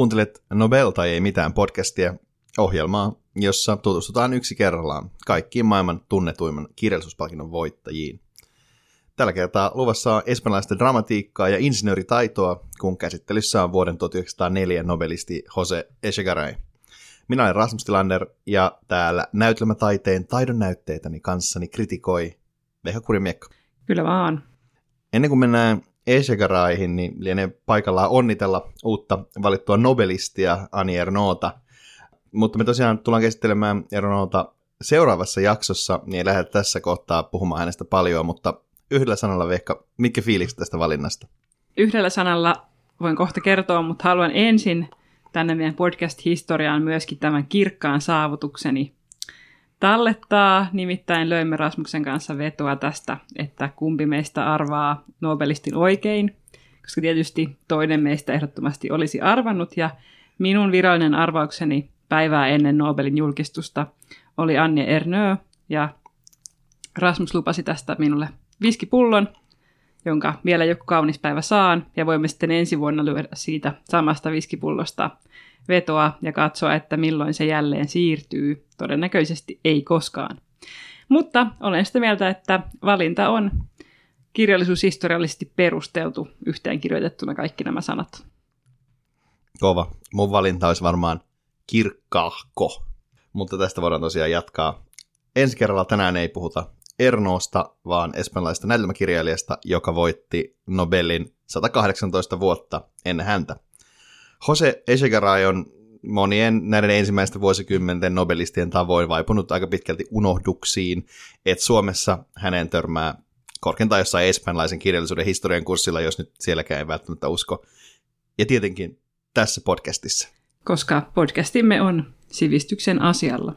Kuuntelet Nobel tai ei mitään podcastia, ohjelmaa, jossa tutustutaan yksi kerrallaan kaikkiin maailman tunnetuimman kirjallisuuspalkinnon voittajiin. Tällä kertaa luvassa on espanjalaista dramatiikkaa ja insinööritaitoa, kun käsittelyssä on vuoden 1904 nobelisti Jose Echegaray. Minä olen Rasmus Tilander ja täällä näytelmätaiteen taidon näytteitäni kanssani kritikoi Veha Kurimiekko. Kyllä vaan. Ennen kuin mennään Echegaraihin, niin lienee paikallaan onnitella uutta valittua nobelistia Ani Ernoota. Mutta me tosiaan tullaan käsittelemään Ernoota seuraavassa jaksossa, niin ei tässä kohtaa puhumaan hänestä paljon, mutta yhdellä sanalla Vehka, mitkä fiilikset tästä valinnasta? Yhdellä sanalla voin kohta kertoa, mutta haluan ensin tänne meidän podcast-historiaan myöskin tämän kirkkaan saavutukseni tallettaa. Nimittäin löimme Rasmuksen kanssa vetoa tästä, että kumpi meistä arvaa Nobelistin oikein, koska tietysti toinen meistä ehdottomasti olisi arvannut, ja minun virallinen arvaukseni päivää ennen Nobelin julkistusta oli Anja Ernö, ja Rasmus lupasi tästä minulle viskipullon, jonka vielä joku kaunis päivä saan, ja voimme sitten ensi vuonna lyödä siitä samasta viskipullosta vetoa ja katsoa, että milloin se jälleen siirtyy. Todennäköisesti ei koskaan. Mutta olen sitä mieltä, että valinta on kirjallisuushistoriallisesti perusteltu yhteen kirjoitettuna kaikki nämä sanat. Kova. Mun valinta olisi varmaan kirkkaahko. Mutta tästä voidaan tosiaan jatkaa. Ensi kerralla tänään ei puhuta Ernoosta, vaan espanjalaista näytelmäkirjailijasta, joka voitti Nobelin 118 vuotta ennen häntä. Jose Echegaray on monien näiden ensimmäisten vuosikymmenten nobelistien tavoin vaipunut aika pitkälti unohduksiin, että Suomessa hänen törmää korkeintaan jossain espanjalaisen kirjallisuuden historian kurssilla, jos nyt sielläkään ei välttämättä usko. Ja tietenkin tässä podcastissa. Koska podcastimme on sivistyksen asialla.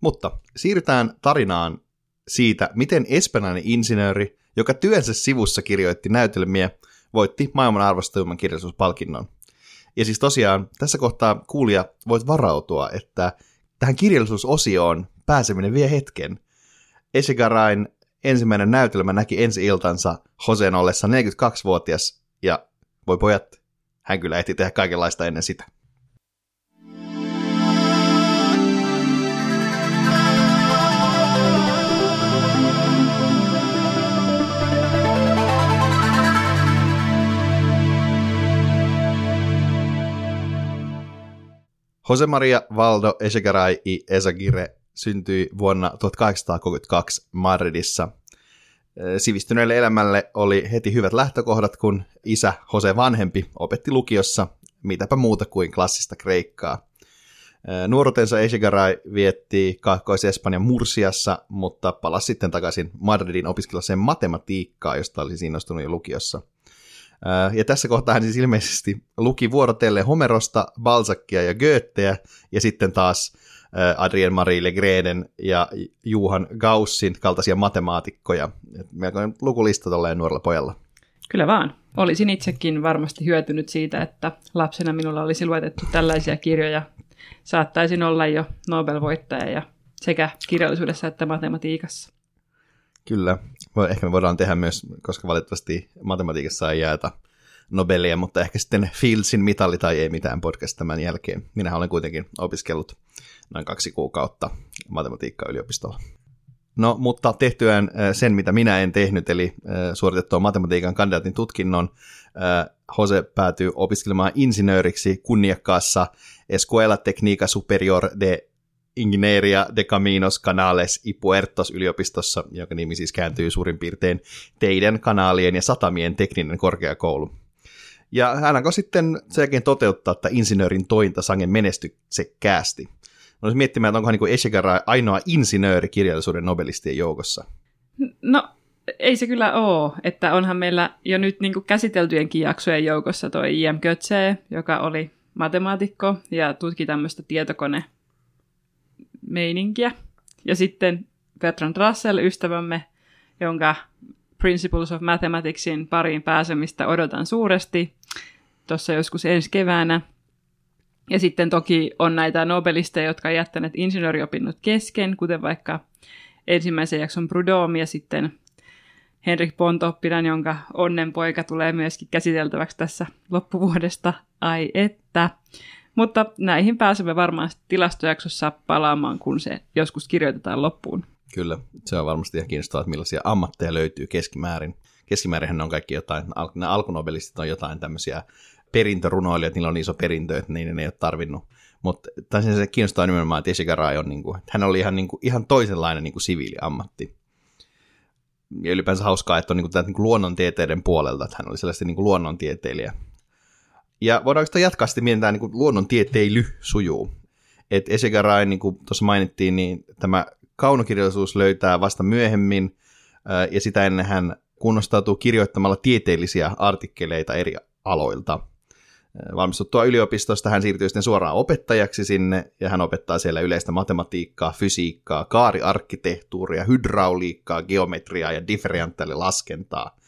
Mutta siirrytään tarinaan siitä, miten espanjalainen insinööri, joka työnsä sivussa kirjoitti näytelmiä, voitti maailman arvostetumman kirjallisuuspalkinnon. Ja siis tosiaan tässä kohtaa kuulija voit varautua, että tähän kirjallisuusosioon pääseminen vie hetken. Esigarain ensimmäinen näytelmä näki ensi iltansa Joseen ollessa 42-vuotias, ja voi pojat, hän kyllä ehti tehdä kaikenlaista ennen sitä. Jose Maria Valdo Echegaray y Ezagire syntyi vuonna 1832 Madridissa. Sivistyneelle elämälle oli heti hyvät lähtökohdat, kun isä Jose vanhempi opetti lukiossa mitäpä muuta kuin klassista kreikkaa. Nuoruutensa Echegaray vietti Kaakkois-Espanjan Mursiassa, mutta palasi sitten takaisin Madridin opiskella sen matematiikkaa, josta oli innostunut jo lukiossa – ja tässä kohtaa hän siis ilmeisesti luki vuorotellen Homerosta, Balzackia ja Goetheä, ja sitten taas Adrien Marie Legrenen ja Juhan Gaussin kaltaisia matemaatikkoja. Melkoinen lukulista tolleen nuorella pojalla. Kyllä vaan. Olisin itsekin varmasti hyötynyt siitä, että lapsena minulla olisi luetettu tällaisia kirjoja. Saattaisin olla jo Nobel-voittaja ja sekä kirjallisuudessa että matematiikassa. Kyllä. Ehkä me voidaan tehdä myös, koska valitettavasti matematiikassa ei jaeta Nobelia, mutta ehkä sitten Fieldsin mitalli tai ei mitään podcast tämän jälkeen. Minä olen kuitenkin opiskellut noin kaksi kuukautta matematiikkaa yliopistolla. No, mutta tehtyään sen, mitä minä en tehnyt, eli suoritettua matematiikan kandidaatin tutkinnon, Jose päätyy opiskelemaan insinööriksi kunniakkaassa Escuela Técnica Superior de Ingenieria de Caminos Canales y Puertos yliopistossa, jonka nimi siis kääntyy suurin piirtein teidän kanaalien ja satamien tekninen korkeakoulu. Ja hän alkoi sitten sen toteuttaa tätä insinöörin tointa sangen menestyksekkäästi. Mä olisin miettimään, että onko niin Echegaray ainoa insinööri kirjallisuuden nobelistien joukossa. No, ei se kyllä ole, että onhan meillä jo nyt niin käsiteltyjenkin jaksojen joukossa toi I.M. Götze, joka oli matemaatikko ja tutki tämmöistä tietokone meininkiä. Ja sitten Bertrand Russell, ystävämme, jonka Principles of Mathematicsin pariin pääsemistä odotan suuresti tuossa joskus ensi keväänä. Ja sitten toki on näitä nobelisteja, jotka on jättäneet insinööriopinnot kesken, kuten vaikka ensimmäisen jakson Prudhomme ja sitten Henrik Pontoppidan, jonka onnenpoika tulee myöskin käsiteltäväksi tässä loppuvuodesta. Ai että. Mutta näihin pääsemme varmaan tilastojaksossa palaamaan, kun se joskus kirjoitetaan loppuun. Kyllä, se on varmasti ihan kiinnostavaa, että millaisia ammatteja löytyy keskimäärin. Keskimäärin on kaikki jotain, nämä alkunobelistit on jotain tämmöisiä perintörunoilijoita, niillä on iso perintö, että niin ne ei ole tarvinnut. Mutta se kiinnostaa nimenomaan, että Eshigarai on, niin kuin, hän oli ihan, niin kuin, ihan toisenlainen niin kuin siviiliammatti. Ja ylipäänsä hauskaa, että on niin kuin, niin kuin luonnontieteiden puolelta, että hän oli sellaisesti niin kuin luonnontieteilijä. Ja voidaan oikeastaan jatkaa sitten mietintää niin kuin luonnontieteily sujuu. Että Eshigarai, niin kuin tuossa mainittiin, niin tämä kaunokirjallisuus löytää vasta myöhemmin, ja sitä ennen hän kunnostautuu kirjoittamalla tieteellisiä artikkeleita eri aloilta. Valmistuttua yliopistosta hän siirtyy sitten suoraan opettajaksi sinne, ja hän opettaa siellä yleistä matematiikkaa, fysiikkaa, kaariarkkitehtuuria, hydrauliikkaa, geometriaa ja differentiaalilaskentaa.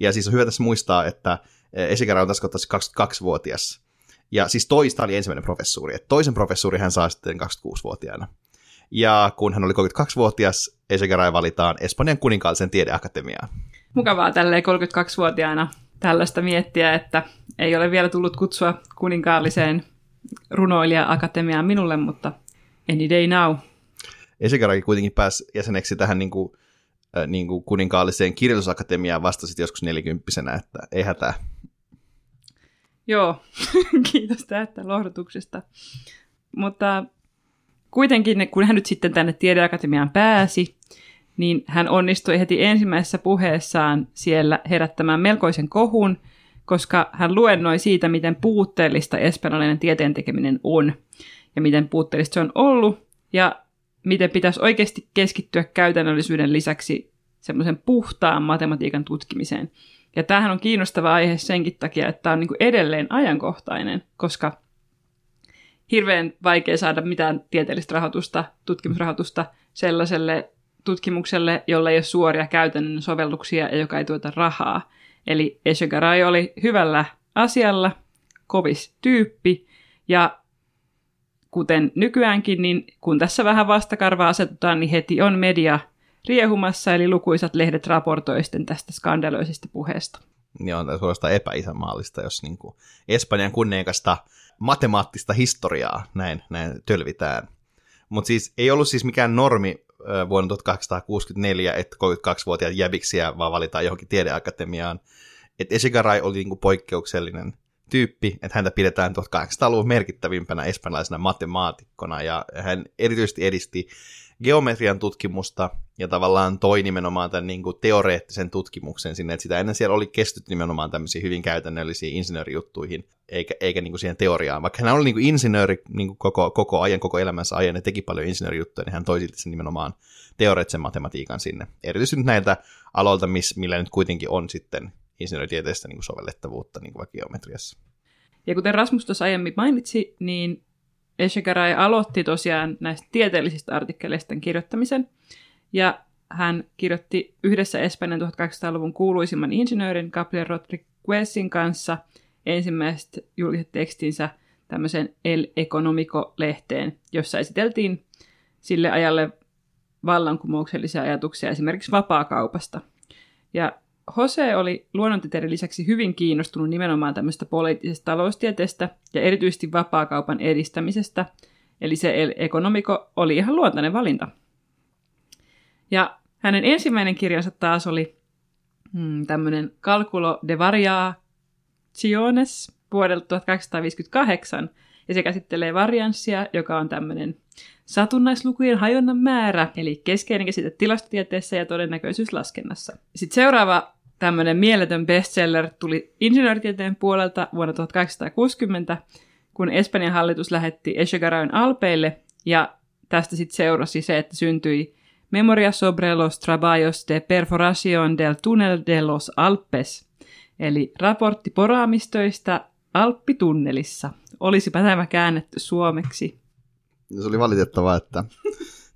Ja siis on hyvä tässä muistaa, että Esikara on tässä kohtaa 22-vuotias. Ja siis toista oli ensimmäinen professuuri. Että toisen professuuri hän saa sitten 26-vuotiaana. Ja kun hän oli 32-vuotias, Echegaray valitaan Espanjan kuninkaallisen tiedeakatemiaan. Mukavaa tälleen 32-vuotiaana tällaista miettiä, että ei ole vielä tullut kutsua kuninkaalliseen runoilija-akatemiaan minulle, mutta any day now. Echegaray kuitenkin pääsi jäseneksi tähän niin kuin, niin kuin kuninkaalliseen kirjallisuusakatemiaan vasta sitten joskus nelikymppisenä, että ei hätää. Joo, kiitos tästä lohdutuksesta. Mutta kuitenkin, kun hän nyt sitten tänne tiedeakatemiaan pääsi, niin hän onnistui heti ensimmäisessä puheessaan siellä herättämään melkoisen kohun, koska hän luennoi siitä, miten puutteellista espanjalainen tieteen tekeminen on, ja miten puutteellista se on ollut, ja miten pitäisi oikeasti keskittyä käytännöllisyyden lisäksi semmoisen puhtaan matematiikan tutkimiseen. Ja tämähän on kiinnostava aihe senkin takia, että tämä on niin edelleen ajankohtainen, koska hirveän vaikea saada mitään tieteellistä rahoitusta, tutkimusrahoitusta sellaiselle tutkimukselle, jolla ei ole suoria käytännön sovelluksia ja joka ei tuota rahaa. Eli Eshegaray oli hyvällä asialla, kovis tyyppi, ja kuten nykyäänkin, niin kun tässä vähän vastakarvaa asetutaan, niin heti on media riehumassa, eli lukuisat lehdet raportoisten tästä skandaloisesta puheesta. Niin on suorastaan epäisämaallista, jos niin kuin Espanjan kunniakasta matemaattista historiaa näin, näin tölvitään. Mutta siis ei ollut siis mikään normi vuonna 1864, että 32-vuotiaat jäbiksiä vaan valitaan johonkin tiedeakatemiaan. Että Eshigarai oli niinku poikkeuksellinen tyyppi, että häntä pidetään 1800-luvun merkittävimpänä espanjalaisena matemaatikkona, ja hän erityisesti edisti geometrian tutkimusta ja tavallaan toi nimenomaan tämän niin kuin teoreettisen tutkimuksen sinne, että sitä ennen siellä oli kestyt nimenomaan tämmöisiin hyvin käytännöllisiin insinöörijuttuihin, eikä, eikä niin kuin siihen teoriaan. Vaikka hän oli niin kuin insinööri niin kuin koko, koko ajan, koko elämänsä ajan ja teki paljon insinöörijuttuja, niin hän toi silti sen nimenomaan teoreettisen matematiikan sinne. Erityisesti nyt näiltä aloilta, millä nyt kuitenkin on sitten insinööritieteestä niin sovellettavuutta niin kuin vaikka geometriassa. Ja kuten Rasmus tuossa aiemmin mainitsi, niin Eshegaray aloitti tosiaan näistä tieteellisistä artikkeleista kirjoittamisen, ja hän kirjoitti yhdessä Espanjan 1800-luvun kuuluisimman insinöörin Gabriel Rodriguezin kanssa ensimmäiset julkiset tekstinsä tämmöiseen El Economico-lehteen, jossa esiteltiin sille ajalle vallankumouksellisia ajatuksia esimerkiksi vapaakaupasta. Ja Jose oli luonnontieteiden lisäksi hyvin kiinnostunut nimenomaan tämmöistä poliittisesta taloustieteestä ja erityisesti vapaakaupan edistämisestä, eli se El Economico oli ihan luontainen valinta. Ja hänen ensimmäinen kirjansa taas oli hmm, tämmöinen Calculo de Variaciones vuodelta 1858, ja se käsittelee varianssia, joka on tämmöinen satunnaislukujen hajonnan määrä, eli keskeinen käsite tilastotieteessä ja todennäköisyyslaskennassa. Sitten seuraava tämmöinen mieletön bestseller tuli insinööritieteen puolelta vuonna 1860, kun Espanjan hallitus lähetti Echegarayn Alpeille, ja tästä sitten seurasi se, että syntyi Memoria sobre los trabajos de perforación del túnel de los Alpes, eli raportti poraamistöistä Alppitunnelissa. Olisipa tämä käännetty suomeksi. Se oli valitettavaa, että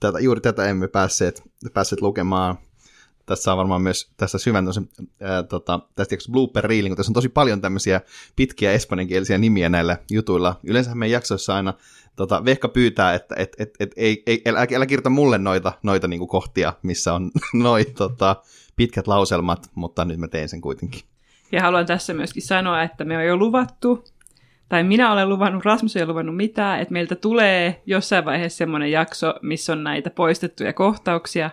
tätä, juuri tätä emme päässeet, päässeet lukemaan tässä on varmaan myös tässä syvän ää, tota, tästä blooper reelin, kun tässä on tosi paljon tämmöisiä pitkiä espanjankielisiä nimiä näillä jutuilla. Yleensä meidän jaksoissa aina tota, Vehka pyytää, että et, et, et, ei, ei, älä, älä kirjoita mulle noita, noita niin kohtia, missä on noin tota, pitkät lauselmat, mutta nyt mä teen sen kuitenkin. Ja haluan tässä myöskin sanoa, että me on jo luvattu, tai minä olen luvannut, Rasmus ei ole luvannut mitään, että meiltä tulee jossain vaiheessa semmoinen jakso, missä on näitä poistettuja kohtauksia.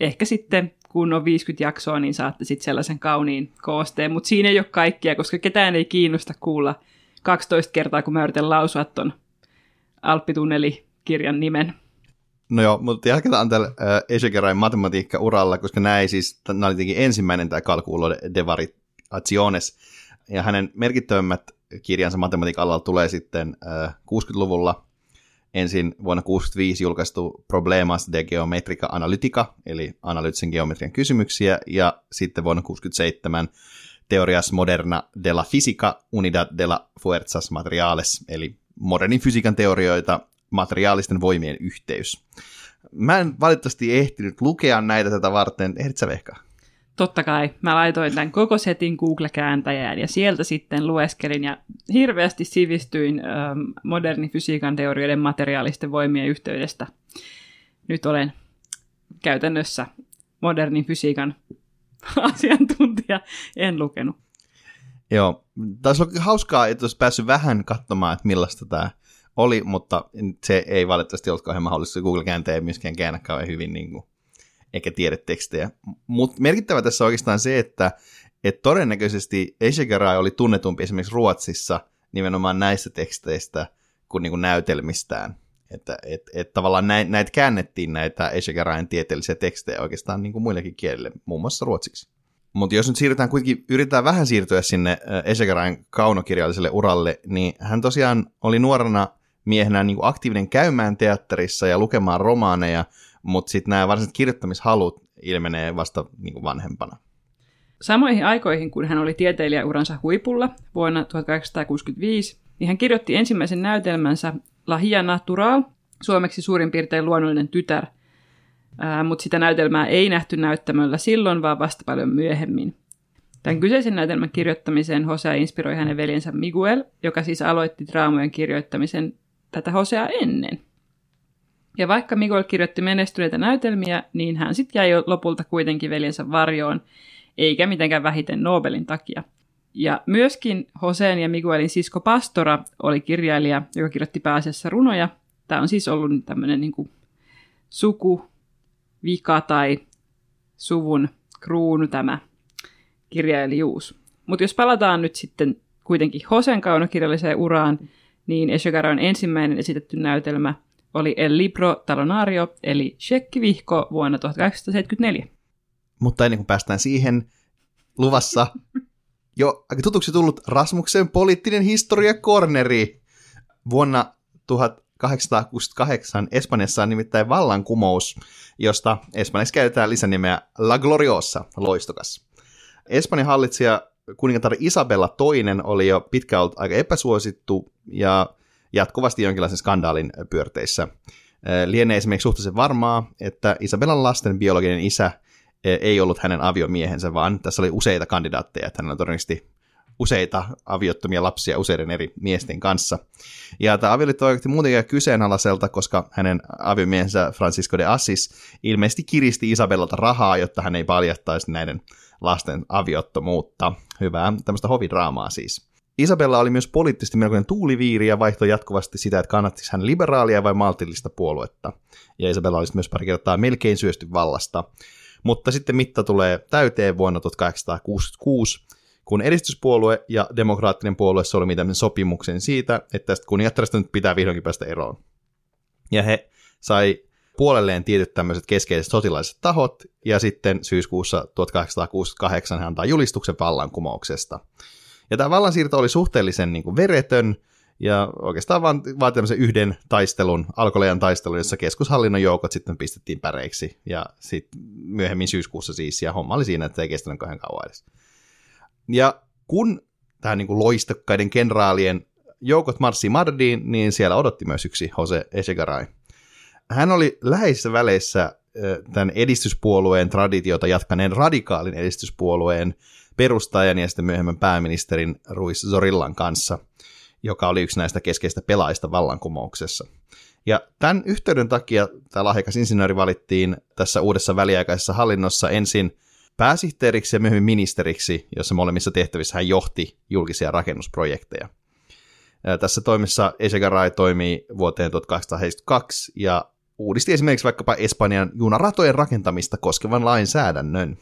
Ehkä sitten, kun on 50 jaksoa, niin saatte sitten sellaisen kauniin koosteen, mutta siinä ei ole kaikkia, koska ketään ei kiinnosta kuulla 12 kertaa, kun mä yritän lausua ton Alppitunneli-kirjan nimen. No joo, mutta jatketaan tällä äh, Esegerain matematiikka-uralla, koska näin siis, nämä oli ensimmäinen tämä Calculo de Variaciones, ja hänen merkittävimmät kirjansa matematiikan alalla tulee sitten äh, 60-luvulla, ensin vuonna 65 julkaistu Problemas de Geometrica Analytica, eli analyyttisen geometrian kysymyksiä, ja sitten vuonna 67 Teorias Moderna de la Fisica Unidad de la Fuerzas Materiales, eli modernin fysiikan teorioita, materiaalisten voimien yhteys. Mä en valitettavasti ehtinyt lukea näitä tätä varten. Ehdit sä vehkaa? Totta kai. Mä laitoin tämän koko setin Google-kääntäjään ja sieltä sitten lueskelin ja hirveästi sivistyin ähm, modernin fysiikan teorioiden materiaalisten voimien yhteydestä. Nyt olen käytännössä modernin fysiikan asiantuntija. En lukenut. Joo, taisi olla hauskaa, että olisi päässyt vähän katsomaan, että millaista tämä oli, mutta se ei valitettavasti ollut kauhean mahdollista. Google-kääntäjä ei myöskään käännä kauhean hyvin niin kuin, eikä tekstejä. Mutta merkittävä tässä on oikeastaan se, että, että todennäköisesti Echegaray oli tunnetumpi esimerkiksi Ruotsissa nimenomaan näistä teksteistä kuin, niin kuin näytelmistään. Että et, et tavallaan näitä, näitä käännettiin näitä Echegarayn tieteellisiä tekstejä oikeastaan niin kuin muillekin kielille, muun muassa ruotsiksi. Mutta jos nyt siirrytään kuitenkin, yritetään vähän siirtyä sinne Esegarain kaunokirjalliselle uralle, niin hän tosiaan oli nuorena miehenä niin aktiivinen käymään teatterissa ja lukemaan romaaneja, mutta sitten nämä varsinaiset kirjoittamishalut ilmenee vasta niin kuin vanhempana. Samoihin aikoihin, kun hän oli tieteilijäuransa huipulla vuonna 1865, niin hän kirjoitti ensimmäisen näytelmänsä La Hia Natural, suomeksi suurin piirtein luonnollinen tytär – mutta sitä näytelmää ei nähty näyttämöllä silloin, vaan vasta paljon myöhemmin. Tämän kyseisen näytelmän kirjoittamiseen Hosea inspiroi hänen veljensä Miguel, joka siis aloitti draamojen kirjoittamisen tätä Hosea ennen. Ja vaikka Miguel kirjoitti menestyneitä näytelmiä, niin hän sitten jäi lopulta kuitenkin veljensä varjoon, eikä mitenkään vähiten Nobelin takia. Ja myöskin Hoseen ja Miguelin sisko Pastora oli kirjailija, joka kirjoitti pääasiassa runoja. Tämä on siis ollut tämmöinen niin suku vika tai suvun kruunu tämä kirjailijuus. Mutta jos palataan nyt sitten kuitenkin Hosen kaunokirjalliseen uraan, niin Eshogaron ensimmäinen esitetty näytelmä oli El Libro Talonario, eli Shekkivihko vuonna 1874. Mutta ennen kuin päästään siihen, luvassa jo aika tutuksi tullut Rasmuksen poliittinen historia corneri. Vuonna 1868 Espanjassa on nimittäin vallankumous, josta Espanjassa käytetään lisänimeä La Gloriosa, loistokas. Espanjan hallitsija kuningatar Isabella II oli jo pitkään ollut aika epäsuosittu ja jatkuvasti jonkinlaisen skandaalin pyörteissä. Lienee esimerkiksi suhteellisen varmaa, että Isabellan lasten biologinen isä ei ollut hänen aviomiehensä, vaan tässä oli useita kandidaatteja, että hänellä todennäköisesti useita aviottomia lapsia useiden eri miesten kanssa. Ja tämä avioliitto vaikutti muutenkin kyseenalaiselta, koska hänen aviomiehensä Francisco de Assis ilmeisesti kiristi Isabellalta rahaa, jotta hän ei paljastaisi näiden lasten aviottomuutta. Hyvää tämmöistä hovidraamaa siis. Isabella oli myös poliittisesti melkoinen tuuliviiri ja vaihtoi jatkuvasti sitä, että kannattiko hän liberaalia vai maltillista puoluetta. Ja Isabella olisi myös pari kertaa melkein syösty vallasta. Mutta sitten mitta tulee täyteen vuonna 1866, kun edistyspuolue ja demokraattinen puolue solmii tämmöisen sopimuksen siitä, että tästä kuningattaresta nyt pitää vihdoinkin päästä eroon. Ja he sai puolelleen tietyt tämmöiset keskeiset sotilaiset tahot, ja sitten syyskuussa 1868 hän antaa julistuksen vallankumouksesta. Ja tämä vallansiirto oli suhteellisen niin kuin veretön, ja oikeastaan vaan vaati tämmöisen yhden taistelun, alkolejan taistelun, jossa keskushallinnon joukot sitten pistettiin päreiksi, ja sitten myöhemmin syyskuussa siis, ja homma oli siinä, että ei kestänyt kahden kauan edes. Ja kun tähän niin kuin loistakkaiden kenraalien joukot marssi Mardiin, niin siellä odotti myös yksi Jose Echegaray. Hän oli läheisissä väleissä tämän edistyspuolueen traditiota jatkaneen radikaalin edistyspuolueen perustajan ja sitten myöhemmin pääministerin Ruiz Zorillan kanssa. joka oli yksi näistä keskeistä pelaajista vallankumouksessa. Ja tämän yhteyden takia tämä lahjakas insinööri valittiin tässä uudessa väliaikaisessa hallinnossa ensin pääsihteeriksi ja myöhemmin ministeriksi, jossa molemmissa tehtävissä hän johti julkisia rakennusprojekteja. Tässä toimissa Echegaray toimii vuoteen 1872 ja uudisti esimerkiksi vaikkapa Espanjan junaratojen rakentamista koskevan lainsäädännön.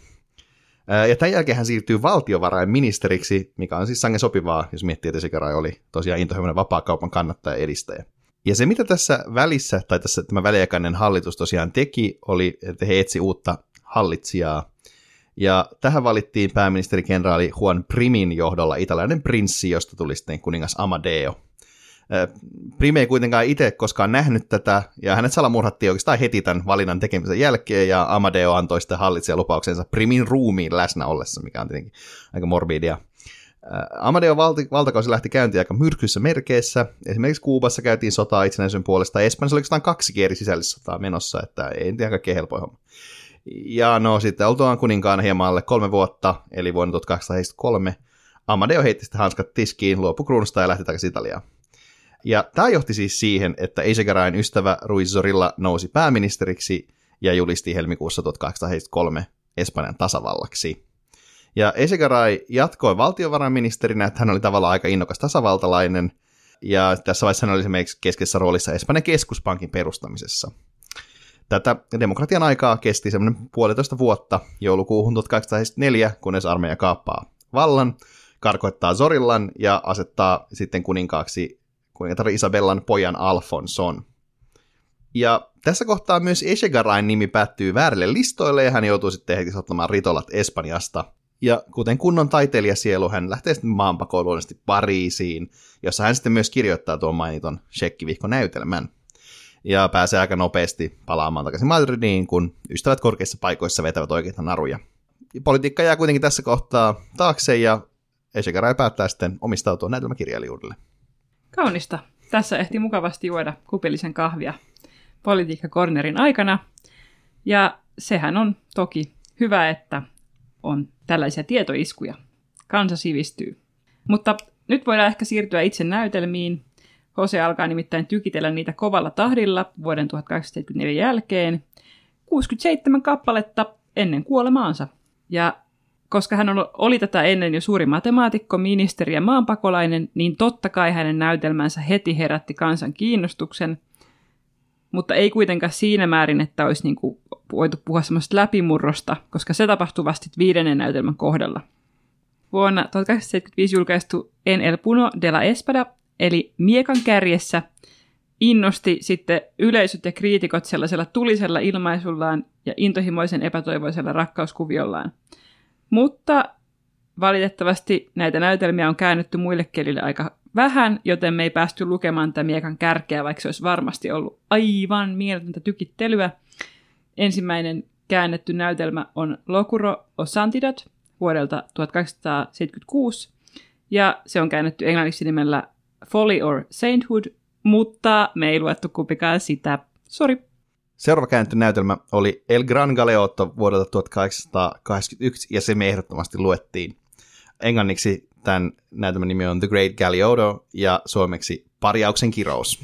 Ja tämän jälkeen hän siirtyy valtiovarainministeriksi, mikä on siis sangen sopivaa, jos miettii, että Echegaray oli tosiaan intohimoinen vapaa-kaupan kannattaja ja edistäjä. Ja se, mitä tässä välissä, tai tässä tämä väliaikainen hallitus tosiaan teki, oli, että he etsi uutta hallitsijaa. Ja tähän valittiin pääministeri-kenraali Juan Primin johdolla italialainen prinssi, josta tuli sitten kuningas Amadeo. Prime ei kuitenkaan itse koskaan nähnyt tätä, ja hänet salamurhattiin oikeastaan heti tämän valinnan tekemisen jälkeen, ja Amadeo antoi sitten hallitsijalupauksensa Primin ruumiin läsnä ollessa, mikä on tietenkin aika morbidia. Amadeo valti, valtakausi lähti käyntiin aika myrkyissä merkeissä. Esimerkiksi Kuubassa käytiin sotaa itsenäisyyden puolesta. Espanjassa oli oikeastaan kaksi kieri sisällissotaa menossa, että ei nyt ihan kaikkein helpoin homma. Ja no sitten oltuaan kuninkaana hieman alle kolme vuotta, eli vuonna 1873, Amadeo heitti sitten hanskat tiskiin, luopui kruunusta ja lähti takaisin Italiaan. Ja tämä johti siis siihen, että Eisegarain ystävä Ruiz Zorilla nousi pääministeriksi ja julisti helmikuussa 1873 Espanjan tasavallaksi. Ja Esegaray jatkoi valtiovarainministerinä, että hän oli tavallaan aika innokas tasavaltalainen, ja tässä vaiheessa hän oli esimerkiksi keskeisessä roolissa Espanjan keskuspankin perustamisessa. Tätä demokratian aikaa kesti semmoinen puolitoista vuotta joulukuuhun 1804, kunnes armeija kaappaa vallan, karkoittaa Zorillan ja asettaa sitten kuninkaaksi kuningatar Isabellan pojan Alfonson. Ja tässä kohtaa myös Esegarain nimi päättyy väärille listoille ja hän joutuu sitten heti ottamaan ritolat Espanjasta. Ja kuten kunnon taiteilijasielu, hän lähtee sitten maanpakoon Pariisiin, jossa hän sitten myös kirjoittaa tuon mainiton shekkivihkonäytelmän. Ja pääsee aika nopeasti palaamaan takaisin Madridiin, kun ystävät korkeissa paikoissa vetävät oikeita naruja. Politiikka jää kuitenkin tässä kohtaa taakse ja Echegaray päättää sitten omistautua näytelmäkirjailijuudelle. Kaunista. Tässä ehti mukavasti juoda kupillisen kahvia politiikkakornerin aikana. Ja sehän on toki hyvä, että on tällaisia tietoiskuja. Kansa sivistyy. Mutta nyt voidaan ehkä siirtyä itse näytelmiin. Hose alkaa nimittäin tykitellä niitä kovalla tahdilla vuoden 1874 jälkeen. 67 kappaletta ennen kuolemaansa. Ja koska hän oli tätä ennen jo suuri matemaatikko, ministeri ja maanpakolainen, niin totta kai hänen näytelmänsä heti herätti kansan kiinnostuksen, mutta ei kuitenkaan siinä määrin, että olisi niin kuin voitu puhua semmoista läpimurrosta, koska se tapahtui vasta viidennen näytelmän kohdalla. Vuonna 1875 julkaistu En el Puno de la Espada, eli Miekan kärjessä, innosti sitten yleisöt ja kriitikot sellaisella tulisella ilmaisullaan ja intohimoisen epätoivoisella rakkauskuviollaan. Mutta valitettavasti näitä näytelmiä on käännetty muille kelille aika vähän, joten me ei päästy lukemaan tätä miekan kärkeä, vaikka se olisi varmasti ollut aivan mieletöntä tykittelyä. Ensimmäinen käännetty näytelmä on Locuro o Santidot vuodelta 1876, ja se on käännetty englanniksi nimellä Folly or Sainthood, mutta me ei luettu kumpikaan sitä. Sori. Seuraava käännetty näytelmä oli El Gran Galeotto vuodelta 1881, ja se me ehdottomasti luettiin. Englanniksi tämän näytelmän nimi on The Great Galeotto, ja suomeksi Parjauksen kirous.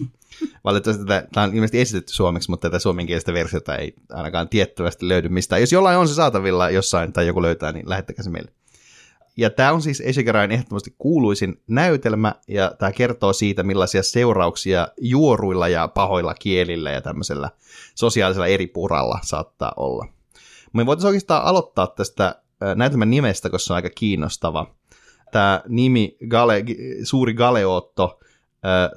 Valitettavasti tätä, tämä on ilmeisesti esitetty suomeksi, mutta tätä suomenkielistä versiota ei ainakaan tiettävästi löydy mistään. Jos jollain on se saatavilla jossain tai joku löytää, niin lähettäkää se meille. Ja tämä on siis Esigarain ehdottomasti kuuluisin näytelmä, ja tämä kertoo siitä, millaisia seurauksia juoruilla ja pahoilla kielillä ja tämmöisellä sosiaalisella eri puralla saattaa olla. Me voitaisiin oikeastaan aloittaa tästä näytelmän nimestä, koska se on aika kiinnostava. Tämä nimi, Gale, suuri Galeotto,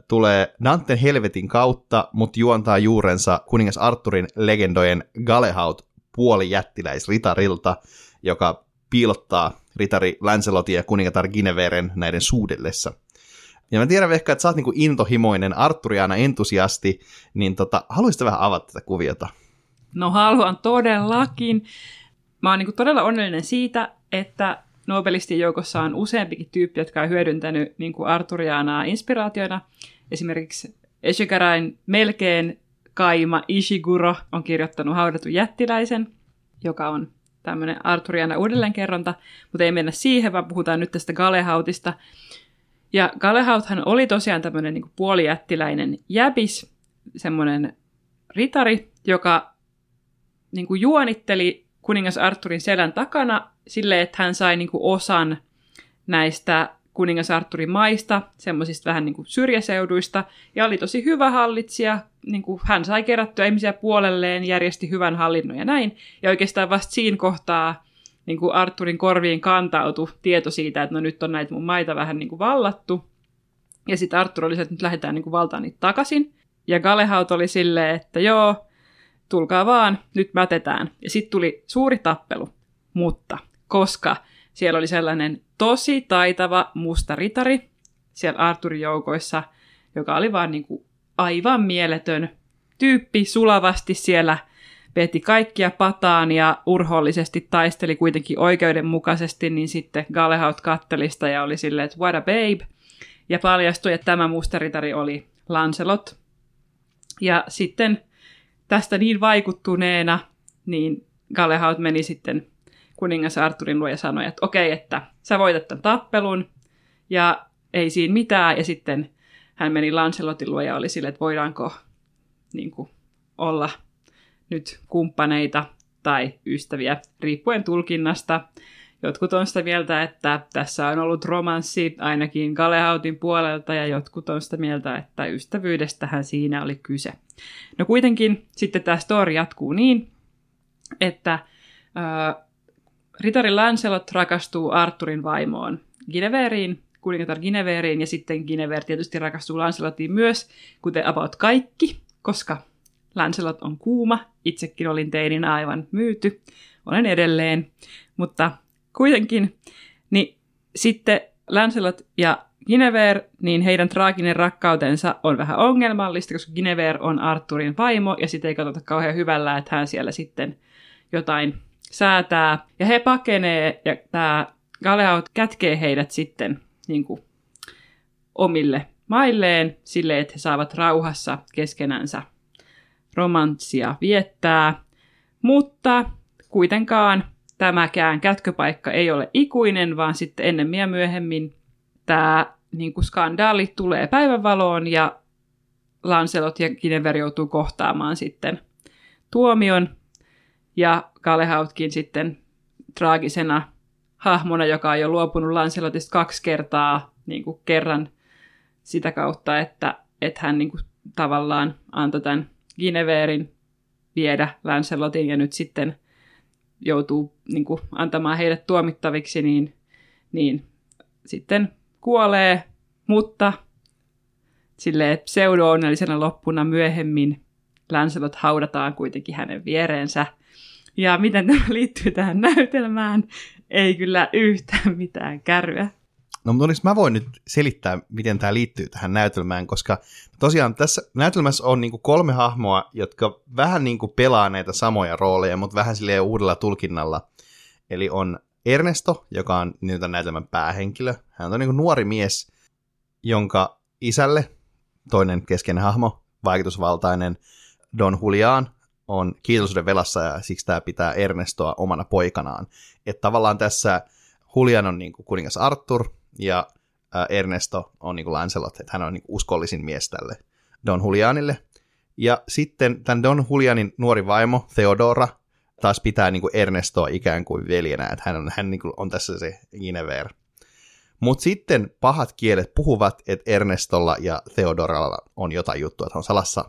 tulee Danten helvetin kautta, mutta juontaa juurensa kuningas Arturin legendojen Galehaut puolijättiläisritarilta, joka piilottaa ritari Lancelotin ja kuningatar Gineveren näiden suudellessa. Ja mä tiedän ehkä, että sä oot niinku intohimoinen Arturiana entusiasti, niin tota, haluaisit vähän avata tätä kuviota? No haluan todellakin. Mä oon niinku todella onnellinen siitä, että Nobelistien joukossa on useampikin tyyppi, jotka on hyödyntänyt niin kuin Arturianaa inspiraationa. Esimerkiksi Eshigarain melkein kaima Ishiguro on kirjoittanut haudatun jättiläisen, joka on tämmöinen Arturiana uudelleenkerronta, mutta ei mennä siihen, vaan puhutaan nyt tästä Galehautista. Ja Galehauthan oli tosiaan tämmöinen niin puolijättiläinen jäbis, semmoinen ritari, joka niin kuin juonitteli kuningas Arturin selän takana silleen, että hän sai niin kuin osan näistä kuningas Arturin maista, semmoisista vähän niin kuin syrjäseuduista, ja oli tosi hyvä hallitsija, niin kuin hän sai kerättyä ihmisiä puolelleen, järjesti hyvän hallinnon ja näin, ja oikeastaan vasta siinä kohtaa niin kuin Arturin korviin kantautui tieto siitä, että no nyt on näitä mun maita vähän niin kuin vallattu, ja sitten Artur oli se, että nyt lähdetään niin kuin valtaan niitä takaisin, ja Galehaut oli silleen, että joo, tulkaa vaan, nyt mätetään. Ja sitten tuli suuri tappelu, mutta koska siellä oli sellainen tosi taitava musta ritari siellä Arturin joukoissa, joka oli vaan niin kuin aivan mieletön tyyppi sulavasti siellä peti kaikkia pataan ja urhoollisesti taisteli kuitenkin oikeudenmukaisesti, niin sitten Galehaut kattelista ja oli silleen, että what a babe. Ja paljastui, että tämä mustaritari oli Lancelot. Ja sitten tästä niin vaikuttuneena, niin Galehaut meni sitten kuningas Arturin luo ja sanoi, että okei, että sä voitat tämän tappelun, ja ei siinä mitään, ja sitten hän meni Lancelotin luo ja oli sille, että voidaanko niin kuin, olla nyt kumppaneita tai ystäviä, riippuen tulkinnasta. Jotkut on sitä mieltä, että tässä on ollut romanssi ainakin Galehautin puolelta, ja jotkut on sitä mieltä, että ystävyydestähän siinä oli kyse. No kuitenkin sitten tämä story jatkuu niin, että äh, ritari Lancelot rakastuu Arturin vaimoon Gineveriin, kuningatar Gineveriin, ja sitten Ginever tietysti rakastuu Lancelotiin myös, kuten about kaikki, koska Lancelot on kuuma. Itsekin olin teinin aivan myyty. Olen edelleen. Mutta kuitenkin, niin sitten Lancelot ja Ginever, niin heidän traaginen rakkautensa on vähän ongelmallista, koska Ginever on Arturin vaimo, ja sitten ei katsota kauhean hyvällä, että hän siellä sitten jotain säätää. Ja he pakenee, ja tämä Galeaut kätkee heidät sitten niin kuin, omille mailleen sille, että he saavat rauhassa keskenänsä romanssia viettää. Mutta kuitenkaan tämäkään kätköpaikka ei ole ikuinen, vaan sitten ennemmin ja myöhemmin tämä niin kuin skandaali tulee päivänvaloon ja Lancelot ja Ginever joutuu kohtaamaan sitten tuomion. Ja Kalehautkin sitten traagisena hahmona, joka on jo luopunut Lancelotista kaksi kertaa, niin kuin kerran sitä kautta, että, että hän niin kuin tavallaan antoi tämän Gineverin viedä Lancelotin ja nyt sitten joutuu niin kuin, antamaan heidät tuomittaviksi, niin, niin sitten kuolee, mutta silleen pseudo-onnellisena loppuna myöhemmin Lancelot haudataan kuitenkin hänen viereensä. Ja miten tämä liittyy tähän näytelmään? Ei kyllä yhtään mitään kärryä. No mutta onneksi mä voin nyt selittää, miten tämä liittyy tähän näytelmään, koska tosiaan tässä näytelmässä on niinku kolme hahmoa, jotka vähän niinku pelaa näitä samoja rooleja, mutta vähän silleen uudella tulkinnalla. Eli on Ernesto, joka on nyt näytelmän päähenkilö. Hän on niinku nuori mies, jonka isälle, toinen keskeinen hahmo, vaikutusvaltainen Don Julian, on kiitollisuuden velassa ja siksi tämä pitää Ernestoa omana poikanaan. Että tavallaan tässä Julian on niin kuin kuningas Arthur ja Ernesto on niin kuin Lancelot, että hän on niin kuin uskollisin mies tälle Don Julianille. Ja sitten tämän Don Julianin nuori vaimo Theodora taas pitää niin kuin Ernestoa ikään kuin veljenä, että hän on, hän niin kuin on tässä se Guinevere. Mutta sitten pahat kielet puhuvat, että Ernestolla ja Theodoralla on jotain juttua, että on salassa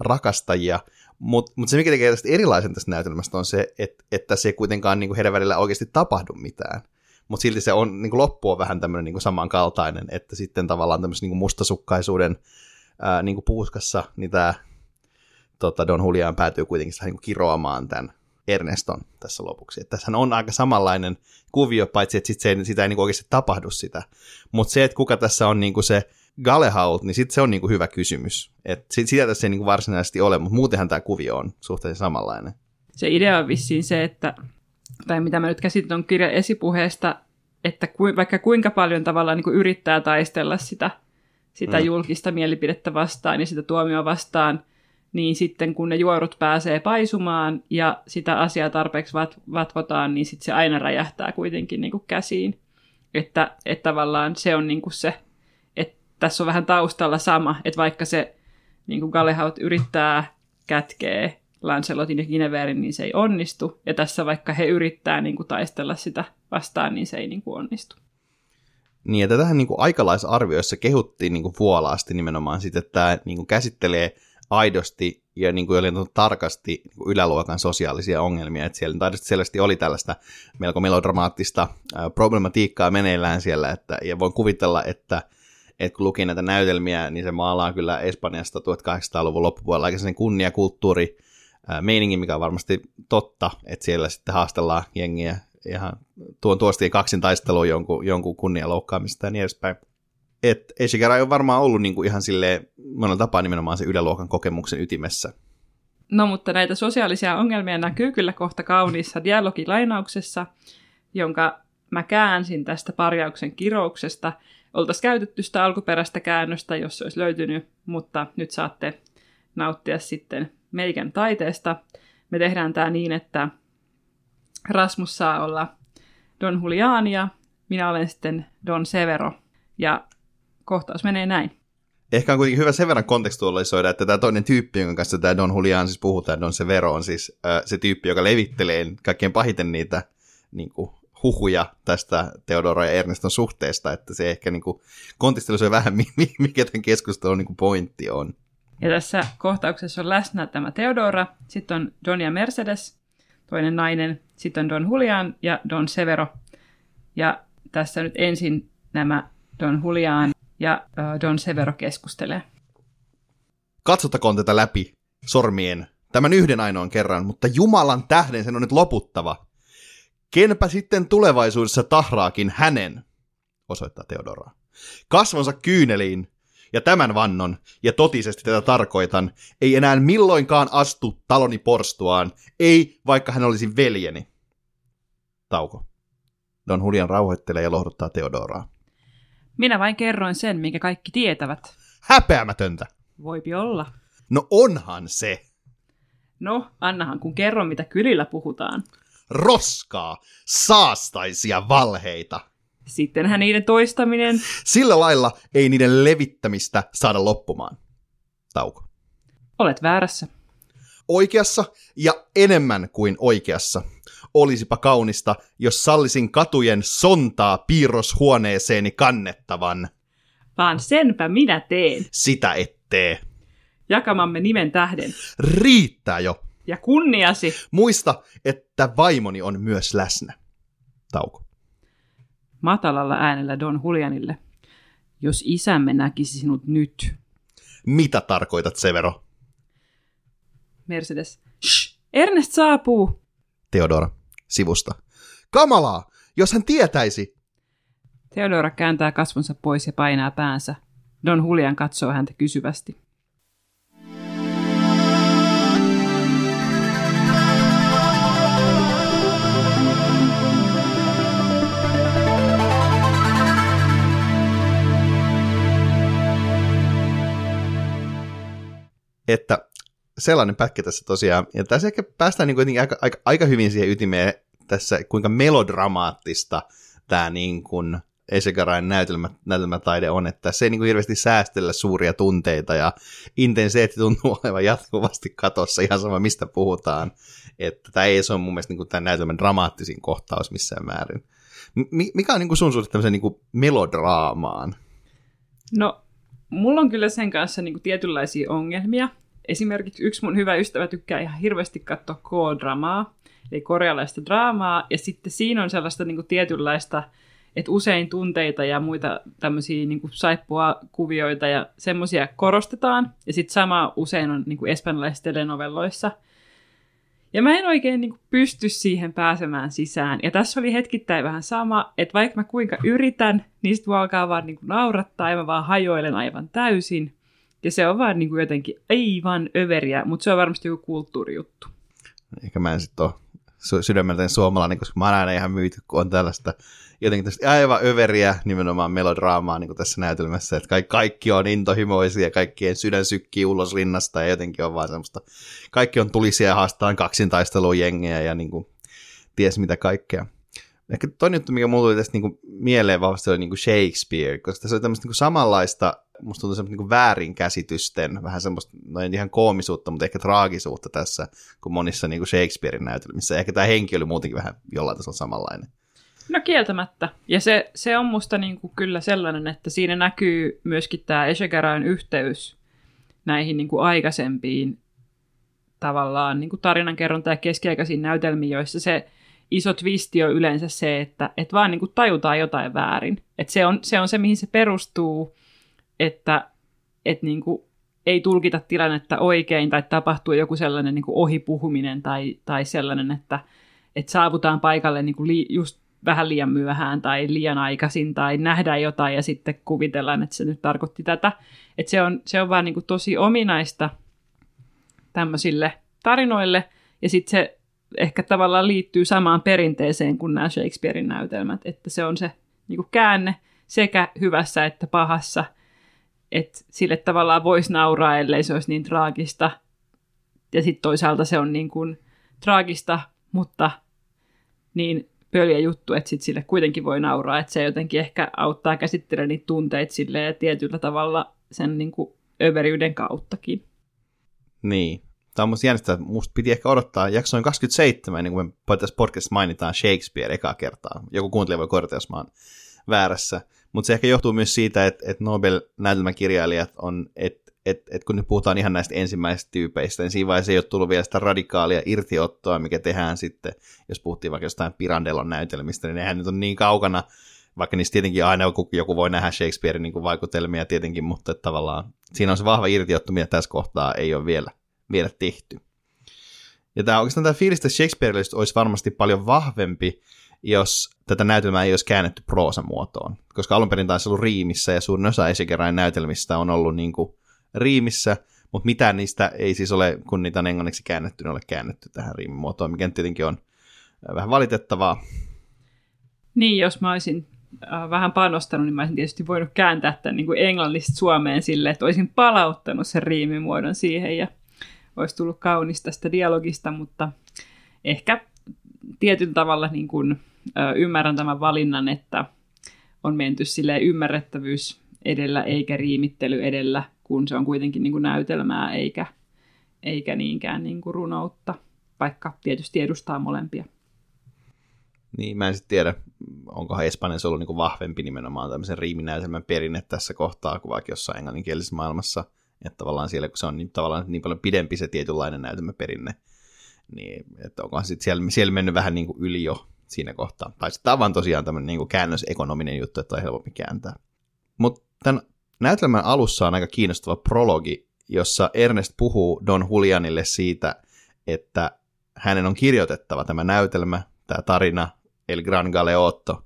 rakastajia, mutta mut se, mikä tekee tästä erilaisen tästä näytelmästä, on se, että, että se ei kuitenkaan niin kuin heidän välillä oikeasti tapahdu mitään. Mutta silti se on, niin kuin loppu on vähän tämmöinen niin samankaltainen, että sitten tavallaan tämmöisen niin kuin mustasukkaisuuden ää, niin kuin puuskassa, niin tämä tota, Don Julian päätyy kuitenkin niin kiroamaan tämän Erneston tässä lopuksi. Että tässä on aika samanlainen kuvio, paitsi että sit se ei, sitä ei niin oikeasti tapahdu sitä. Mutta se, että kuka tässä on niin kuin se Galehaut, niin sitten se on niinku hyvä kysymys. Et sit, sitä tässä ei niinku varsinaisesti ole, mutta muutenhan tämä kuvio on suhteellisen samanlainen. Se idea on vissiin se, että, tai mitä mä nyt käsitän on kirjan esipuheesta, että ku, vaikka kuinka paljon tavallaan niinku yrittää taistella sitä, sitä mm. julkista mielipidettä vastaan ja sitä tuomioa vastaan, niin sitten kun ne juorut pääsee paisumaan ja sitä asiaa tarpeeksi vat, vatvotaan, niin sitten se aina räjähtää kuitenkin niinku käsiin. Että, että tavallaan se on niinku se tässä on vähän taustalla sama, että vaikka se niin kuin Galehaut yrittää kätkeä Lancelotin ja Gineverin, niin se ei onnistu. Ja tässä vaikka he yrittää niin kuin taistella sitä vastaan, niin se ei niin kuin onnistu. Niin, että tähän niin kuin aikalaisarvioissa kehuttiin niin kuin vuolaasti nimenomaan sitä, että tämä niin kuin käsittelee aidosti ja niin kuin tarkasti niin kuin yläluokan sosiaalisia ongelmia, että siellä aidosti selvästi oli tällaista melko melodramaattista problematiikkaa meneillään siellä, että, ja voin kuvitella, että että kun luki näitä näytelmiä, niin se maalaa kyllä Espanjasta 1800-luvun loppupuolella aika sen kunniakulttuuri meiningin, mikä on varmasti totta, että siellä sitten haastellaan jengiä ihan tuon tuostiin kaksin taisteluun jonkun, jonkun kunnialoukkaamista ja niin edespäin. Et Eshigara ei ole varmaan ollut niinku ihan silleen monella tapaa nimenomaan se yläluokan kokemuksen ytimessä. No mutta näitä sosiaalisia ongelmia näkyy kyllä kohta kauniissa dialogilainauksessa, jonka mä käänsin tästä parjauksen kirouksesta. Oltaisiin käytetty sitä alkuperäistä käännöstä, jos se olisi löytynyt, mutta nyt saatte nauttia sitten meikän taiteesta. Me tehdään tämä niin, että Rasmus saa olla Don Juliania, minä olen sitten Don Severo, ja kohtaus menee näin. Ehkä on kuitenkin hyvä sen verran kontekstualisoida, että tämä toinen tyyppi, jonka kanssa tämä Don Julian siis puhutaan, Don Severo, on siis äh, se tyyppi, joka levittelee kaikkein pahiten niitä niin kuin, huhuja tästä Teodora ja Erneston suhteesta, että se ehkä niin kuin, kontekstualisoi vähän, mikä tämän keskustelun niin pointti on. Ja tässä kohtauksessa on läsnä tämä Teodora, sitten on Don ja Mercedes, toinen nainen, sitten on Don Julian ja Don Severo. Ja tässä nyt ensin nämä Don Julian ja Don Severo keskustelee. Katsottakoon tätä läpi sormien tämän yhden ainoan kerran, mutta Jumalan tähden sen on nyt loputtava. Kenpä sitten tulevaisuudessa tahraakin hänen, osoittaa Teodora. Kasvonsa kyyneliin, ja tämän vannon, ja totisesti tätä tarkoitan, ei enää milloinkaan astu taloni porstuaan, ei vaikka hän olisi veljeni. Tauko. Don Julian rauhoittelee ja lohduttaa Teodoraa. Minä vain kerroin sen, minkä kaikki tietävät. Häpeämätöntä. Voipi olla. No onhan se. No, annahan kun kerron, mitä kylillä puhutaan. Roskaa, saastaisia valheita. Sittenhän niiden toistaminen... Sillä lailla ei niiden levittämistä saada loppumaan. Tauko. Olet väärässä. Oikeassa ja enemmän kuin oikeassa. Olisipa kaunista, jos sallisin katujen sontaa piirroshuoneeseeni kannettavan. Vaan senpä minä teen. Sitä ettee. Jakamamme nimen tähden. Riittää jo. Ja kunniasi. Muista, että vaimoni on myös läsnä. Tauko. Matalalla äänellä Don Julianille. Jos isämme näkisi sinut nyt. Mitä tarkoitat, Severo? Mercedes. Shh! Ernest saapuu! Theodora, sivusta. Kamalaa! Jos hän tietäisi! Theodora kääntää kasvonsa pois ja painaa päänsä. Don Julian katsoo häntä kysyvästi. Että sellainen pätkä tässä tosiaan, ja tässä ehkä päästään niin kuin aika, aika, aika hyvin siihen ytimeen tässä, kuinka melodramaattista tämä niin kuin Esegarain näytelmä, näytelmätaide on, että se ei niin kuin hirveästi säästellä suuria tunteita ja intensiteetti tuntuu olevan jatkuvasti katossa ihan sama mistä puhutaan. Että tämä ei se on mun mielestä niin kuin tämän näytelmän dramaattisin kohtaus missään määrin. M- mikä on niin kuin sun suhde tämmöiseen niin kuin melodraamaan? No, mulla on kyllä sen kanssa niin kuin tietynlaisia ongelmia. Esimerkiksi yksi mun hyvä ystävä tykkää ihan hirveästi katsoa K-dramaa, eli korealaista draamaa, ja sitten siinä on sellaista niin kuin tietynlaista, että usein tunteita ja muita tämmöisiä niin kuin saippua kuvioita ja semmoisia korostetaan, ja sitten sama usein on niin kuin espanjalaisissa telenovelloissa. Ja mä en oikein niin kuin, pysty siihen pääsemään sisään. Ja tässä oli hetkittäin vähän sama, että vaikka mä kuinka yritän, niin sitten alkaa vaan niin kuin, naurattaa ja mä vaan hajoilen aivan täysin. Ja se on vaan niin kuin jotenkin aivan överiä, mutta se on varmasti joku kulttuurijuttu. Ehkä mä en sitten ole sydämeltäni suomalainen, koska mä oon aina ihan myyty, kun on tällaista jotenkin aivan överiä nimenomaan melodraamaa niin kuin tässä näytelmässä, että kaikki, on intohimoisia, kaikkien sydän sykkii ulos rinnasta ja jotenkin on vaan semmoista, kaikki on tulisia ja haastaan kaksin jengiä ja niin kuin, ties mitä kaikkea. Ehkä toinen juttu, mikä mulla tuli tästä niinku mieleen vahvasti, oli niinku Shakespeare, koska tässä oli tämmöistä niinku samanlaista, musta tuntuu semmoista niinku väärinkäsitysten, vähän semmoista, no ei ihan koomisuutta, mutta ehkä traagisuutta tässä, kuin monissa niinku Shakespearein näytelmissä. Ehkä tämä henki oli muutenkin vähän jollain tasolla samanlainen. No kieltämättä. Ja se, se on musta niinku kyllä sellainen, että siinä näkyy myöskin tämä Esegarain yhteys näihin niinku aikaisempiin tavallaan niinku tarinankerronta ja keskiaikaisiin näytelmiin, joissa se iso twisti on yleensä se, että et vaan niinku tajutaan jotain väärin. Et se, on, se on se, mihin se perustuu, että et niinku ei tulkita tilannetta oikein tai tapahtuu joku sellainen niinku ohipuhuminen tai, tai sellainen, että et saavutaan paikalle niinku li, just vähän liian myöhään tai liian aikaisin tai nähdään jotain ja sitten kuvitellaan, että se nyt tarkoitti tätä. Että se on, se on vaan niin tosi ominaista tämmöisille tarinoille ja sitten se ehkä tavallaan liittyy samaan perinteeseen kuin nämä Shakespearein näytelmät, että se on se niin käänne sekä hyvässä että pahassa, että sille tavallaan voisi nauraa, ellei se olisi niin traagista. Ja sitten toisaalta se on niin kuin traagista, mutta niin pöliä juttu, että sit sille kuitenkin voi nauraa, että se jotenkin ehkä auttaa käsittelemään niitä tunteita silleen tietyllä tavalla sen niin kuin överiyden kauttakin. Niin. Tämä on musta jännistä, että musta piti ehkä odottaa jaksoin 27, niin kuin me tässä podcastissa mainitaan Shakespeare ekaa kertaa. Joku kuuntelija voi korjata, jos mä oon väärässä. Mutta se ehkä johtuu myös siitä, että, että Nobel-näytelmäkirjailijat on, että että et kun nyt puhutaan ihan näistä ensimmäisistä tyypeistä, niin siinä vaiheessa ei ole tullut vielä sitä radikaalia irtiottoa, mikä tehdään sitten, jos puhuttiin vaikka jostain Pirandelon näytelmistä, niin nehän nyt on niin kaukana, vaikka niistä tietenkin aina joku, joku voi nähdä Shakespearein niin vaikutelmia tietenkin, mutta tavallaan siinä on se vahva irtiotto, mitä tässä kohtaa ei ole vielä, vielä tehty. Ja tämä oikeastaan tämä fiilis Shakespeare olisi varmasti paljon vahvempi, jos tätä näytelmää ei olisi käännetty proosamuotoon. Koska alun perin taisi ollut riimissä ja suurin osa esikerran näytelmistä on ollut niin kuin riimissä, mutta mitään niistä ei siis ole, kun niitä on englanniksi käännetty, ne ole käännetty tähän riimimuotoon, mikä tietenkin on äh, vähän valitettavaa. Niin, jos mä olisin äh, vähän panostanut, niin mä olisin tietysti voinut kääntää tämän niin kuin englannista suomeen silleen, että olisin palauttanut sen riimimuodon siihen ja olisi tullut kaunis tästä dialogista, mutta ehkä tietyllä tavalla niin kuin, äh, ymmärrän tämän valinnan, että on menty sille ymmärrettävyys edellä eikä riimittely edellä, kun se on kuitenkin niin kuin näytelmää eikä, eikä niinkään niin kuin runoutta, vaikka tietysti edustaa molempia. Niin, mä en sitten tiedä, onkohan Espanjassa ollut niin kuin vahvempi nimenomaan tämmöisen riiminäytelmän perinne tässä kohtaa kuin vaikka jossain englanninkielisessä maailmassa. Että tavallaan siellä, kun se on niin, tavallaan niin paljon pidempi se tietynlainen näytelmäperinne, niin että onkohan sitten siellä, siellä mennyt vähän niin kuin yli jo siinä kohtaa. Tai sitten tämä on tosiaan tämmöinen niin kuin käännösekonominen juttu, että on helpompi kääntää. Mutta tämän näytelmän alussa on aika kiinnostava prologi, jossa Ernest puhuu Don Julianille siitä, että hänen on kirjoitettava tämä näytelmä, tämä tarina, El Gran Galeotto.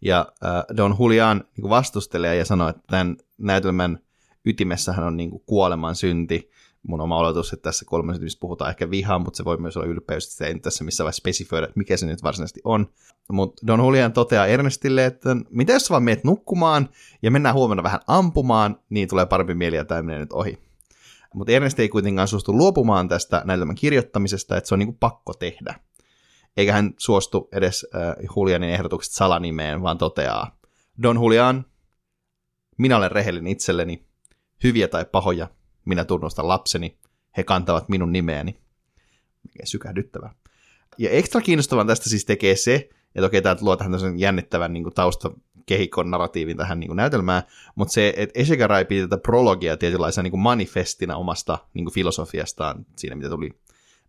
Ja äh, Don Julian niin vastustelee ja sanoo, että tämän näytelmän ytimessähän on niin kuoleman synti, mun oma oletus, että tässä kolmannessa puhutaan ehkä vihaa, mutta se voi myös olla ylpeys, että ei tässä missään vaiheessa spesifioida, että mikä se nyt varsinaisesti on. Mutta Don Julian toteaa Ernestille, että mitä jos vaan meet nukkumaan ja mennään huomenna vähän ampumaan, niin tulee parempi mieli ja tämä menee nyt ohi. Mutta Ernest ei kuitenkaan suostu luopumaan tästä näytelmän kirjoittamisesta, että se on niinku pakko tehdä. Eikä hän suostu edes äh, Julianin ehdotukset salanimeen, vaan toteaa, Don Julian, minä olen rehellinen itselleni, hyviä tai pahoja, minä tunnustan lapseni, he kantavat minun nimeäni. Mikä sykähdyttävä. Ja ekstra kiinnostavan tästä siis tekee se, että okei, tämä luo tähän jännittävän niin kuin taustakehikon narratiivin tähän niin kuin näytelmään, mutta se, että Eshegarai piti tätä prologia tietynlaisena niin kuin manifestina omasta niin kuin filosofiastaan siinä, mitä tuli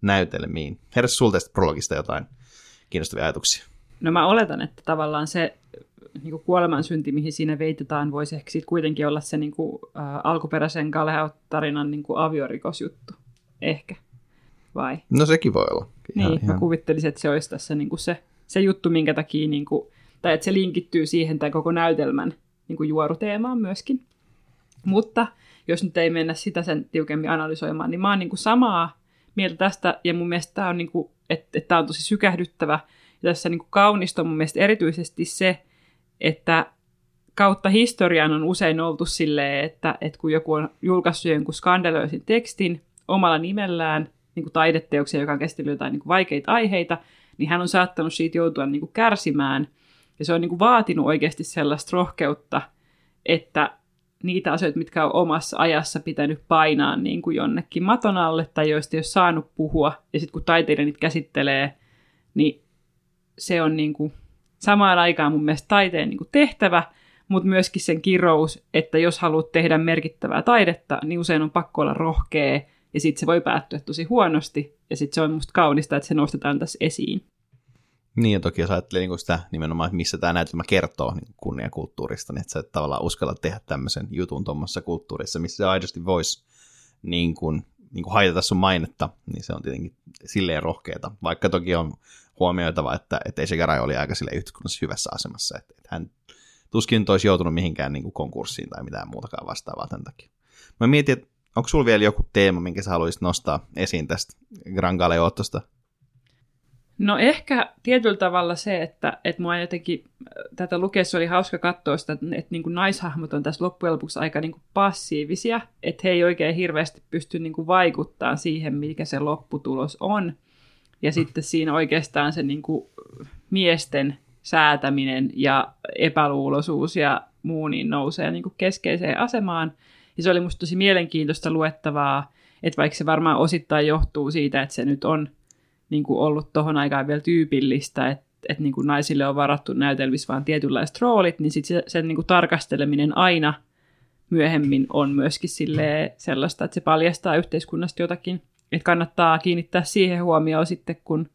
näytelmiin. Heräsi sulta prologista jotain kiinnostavia ajatuksia? No mä oletan, että tavallaan se niin kuoleman synti, mihin siinä veitetään, voisi ehkä sit kuitenkin olla se niin kuin, ä, alkuperäisen Galeot-tarinan niin kuin aviorikosjuttu. Ehkä. Vai? No sekin voi olla. Ihan, niin, ihan. mä kuvittelisin, että se olisi tässä niin kuin se, se juttu, minkä takia, niin kuin, tai että se linkittyy siihen tai koko näytelmän niin kuin juoruteemaan myöskin. Mutta jos nyt ei mennä sitä sen tiukemmin analysoimaan, niin mä oon niin kuin samaa mieltä tästä, ja mun mielestä tämä on, niin kuin, että, että tämä on tosi sykähdyttävä, ja tässä niin kuin kaunista on mun mielestä erityisesti se, että kautta historian on usein oltu silleen, että, että kun joku on julkaissut jonkun skandalöisin tekstin omalla nimellään, niin kuin taideteoksia, joka on käsitellyt jotain niin kuin vaikeita aiheita, niin hän on saattanut siitä joutua niin kuin kärsimään. Ja se on niin kuin vaatinut oikeasti sellaista rohkeutta, että niitä asioita, mitkä on omassa ajassa pitänyt painaa niin kuin jonnekin maton alle tai joista ei ole saanut puhua. Ja sitten kun taiteilija niitä käsittelee, niin se on niin kuin samaan aikaan mun mielestä taiteen niin kuin tehtävä, mutta myöskin sen kirous, että jos haluat tehdä merkittävää taidetta, niin usein on pakko olla rohkea, ja sitten se voi päättyä tosi huonosti, ja sitten se on musta kaunista, että se nostetaan tässä esiin. Niin, ja toki jos ajattelee niin sitä nimenomaan, että missä tämä näytelmä kertoo niin kunniakulttuurista, niin että sä et tavallaan uskalla tehdä tämmöisen jutun tuommoisessa kulttuurissa, missä se aidosti voisi niin kuin, niin kuin haitata sun mainetta, niin se on tietenkin silleen rohkeeta. Vaikka toki on huomioitava, että, että Esegarai oli aika sille yhteiskunnassa hyvässä asemassa, että, että hän tuskin olisi joutunut mihinkään niin kuin konkurssiin tai mitään muutakaan vastaavaa tämän takia. Mä mietin, että onko sulla vielä joku teema, minkä sä haluaisit nostaa esiin tästä Gran Galeottosta? No ehkä tietyllä tavalla se, että, että mua jotenkin tätä lukeessa oli hauska katsoa sitä, että, että niin kuin naishahmot on tässä loppujen lopuksi aika niin kuin passiivisia, että he ei oikein hirveästi pysty niin kuin vaikuttamaan siihen, mikä se lopputulos on. Ja sitten siinä oikeastaan se niin kuin miesten säätäminen ja epäluuloisuus ja muu niin nousee niin kuin keskeiseen asemaan. Ja se oli musta tosi mielenkiintoista luettavaa, että vaikka se varmaan osittain johtuu siitä, että se nyt on niin kuin ollut tohon aikaan vielä tyypillistä, että, että niin kuin naisille on varattu näytelmissä vain tietynlaiset roolit, niin sitten se, sen niin kuin tarkasteleminen aina myöhemmin on myöskin sellaista, että se paljastaa yhteiskunnasta jotakin. Että kannattaa kiinnittää siihen huomioon sitten, kun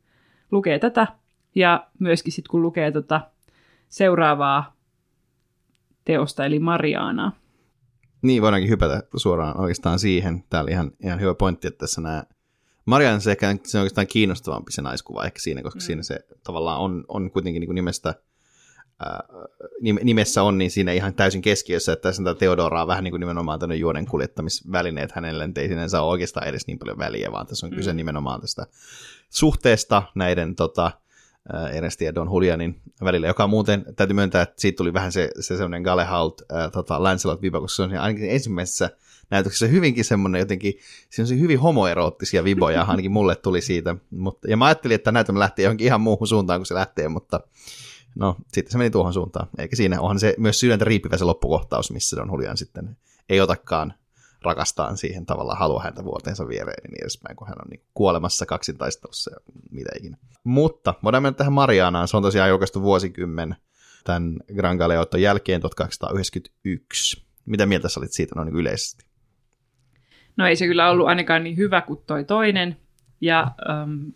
lukee tätä ja myöskin sitten kun lukee tota seuraavaa teosta, eli Mariaanaa. Niin, voidaankin hypätä suoraan oikeastaan siihen. Tämä oli ihan, ihan hyvä pointti, että tässä nämä Marianne se, ehkä, se on oikeastaan kiinnostavampi se naiskuva ehkä siinä, koska mm. siinä se tavallaan on, on kuitenkin niin kuin nimestä, ää, nimessä on, niin siinä ihan täysin keskiössä, että tässä Theodoraa vähän niin kuin nimenomaan tämmöinen juonen kuljettamisvälineet hänelle, ei sinänsä ole oikeastaan edes niin paljon väliä, vaan tässä on mm. kyse nimenomaan tästä suhteesta näiden tota, Ernesti ja Don Julianin välillä, joka muuten täytyy myöntää, että siitä tuli vähän se, se semmoinen Galehalt, äh, tota, Lancelot viba, koska se on ainakin ensimmäisessä näytöksessä hyvinkin semmoinen jotenkin, siinä on hyvin homoeroottisia viboja, ainakin mulle tuli siitä. Mutta, ja mä ajattelin, että näytelmä lähtee johonkin ihan muuhun suuntaan, kun se lähtee, mutta no sitten se meni tuohon suuntaan. Eikä siinä, onhan se myös sydäntä riippivä se loppukohtaus, missä Don Julian sitten ei otakaan rakastaan siihen tavallaan halua häntä vuoteensa viereen ja niin edespäin, kun hän on niin kuolemassa kaksintaistelussa ja mitä ikinä. Mutta voidaan mennä tähän Marianaan. Se on tosiaan julkaistu vuosikymmen tämän Gran Galeoton jälkeen 1891. Mitä mieltä sä olit siitä noin yleisesti? No ei se kyllä ollut ainakaan niin hyvä kuin toi toinen. Ja um,